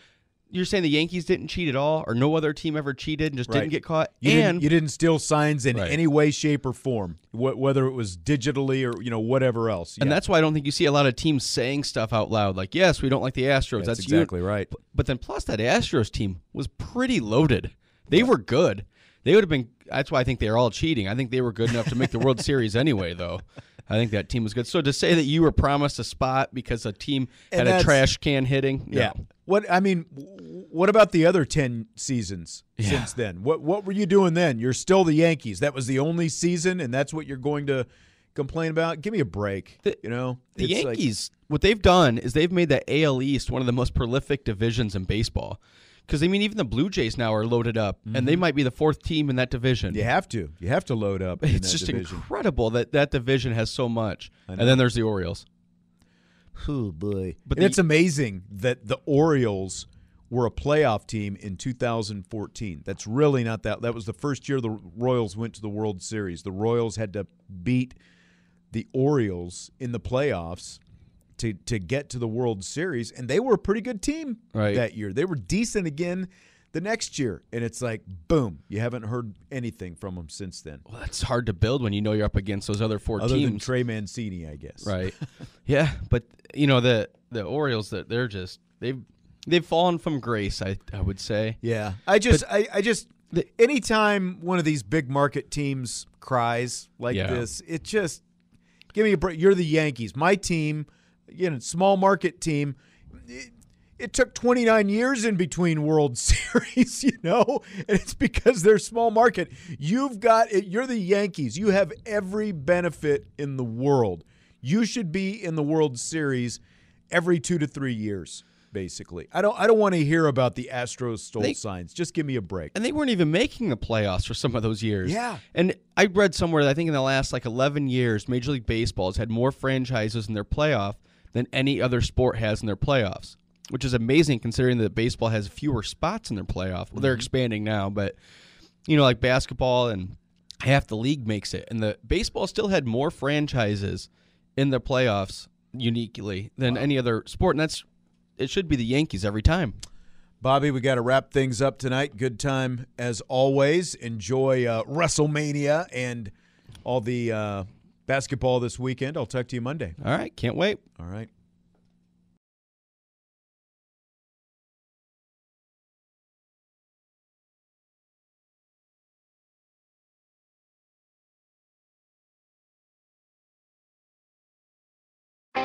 You're saying the Yankees didn't cheat at all, or no other team ever cheated and just Right. didn't get caught? You, and didn't, you didn't steal signs in Right. any way, shape, or form, wh- whether it was digitally or you know whatever else. And that's why I don't think you see a lot of teams saying stuff out loud like, "Yes, we don't like the Astros." That's you- exactly right. But, but then plus that Astros team was pretty loaded. They were good. They would have been. That's why I think they are all cheating. I think they were good enough to make the World Series anyway, though. I think that team was good. So to say that you were promised a spot because a team And had a trash can hitting, no. Yeah. What I mean, what about the other ten seasons since then? What what were you doing then? You're still the Yankees. That was the only season, and that's what you're going to complain about. Give me a break. you know, The It's like- Yankees, what they've done is they've made the AL East one of the most prolific divisions in baseball. Because I mean, even the Blue Jays now are loaded up, and they Mhm. might be the fourth team in that division. you have to. You have to load up. It's just division. incredible that that division has so much. And then there's the Orioles. Oh boy! But and the- it's amazing that the Orioles were a playoff team in 2014. That's really not that. That was the first year the Royals went to the World Series. The Royals had to beat the Orioles in the playoffs to to get to the World Series, and they were a pretty good team Right. that year. They were decent again the next year, and it's like boom, you haven't heard anything from them since then. Well, that's hard to build when you know you're up against those other four Other than. Trey Mancini, I guess. Right. yeah, but you know the the Orioles that they're just they've they've fallen from grace. I I would say. Yeah, I just, I, I just, anytime one of these big market teams cries like Yeah. this, it just give me a break. You're the Yankees, my team, you know, small market team. It, it took 29 years in between World Series, you know, and it's because they're small market. You've got it. You're the Yankees. You have every benefit in the world. You should be in the World Series every two to three years, basically. I don't. I don't want to hear about the Astros stole They- signs. Just give me a break. And they weren't even making the playoffs for some of those years. Yeah. And I read somewhere that I think in the last like 11 years, Major League Baseball has had more franchises in their playoff than any other sport has in their playoffs, which is amazing considering that baseball has fewer spots in their playoff. Well, they're Mhm. expanding now, but you know, like basketball and half the league makes it. And the baseball still had more franchises in the playoffs uniquely than any other sport. And that's it should be the Yankees every time. Bobby, we got to wrap things up tonight. Good time as always. Enjoy uh, WrestleMania and all the uh, basketball this weekend. I'll talk to you Monday. All right, can't wait. All right.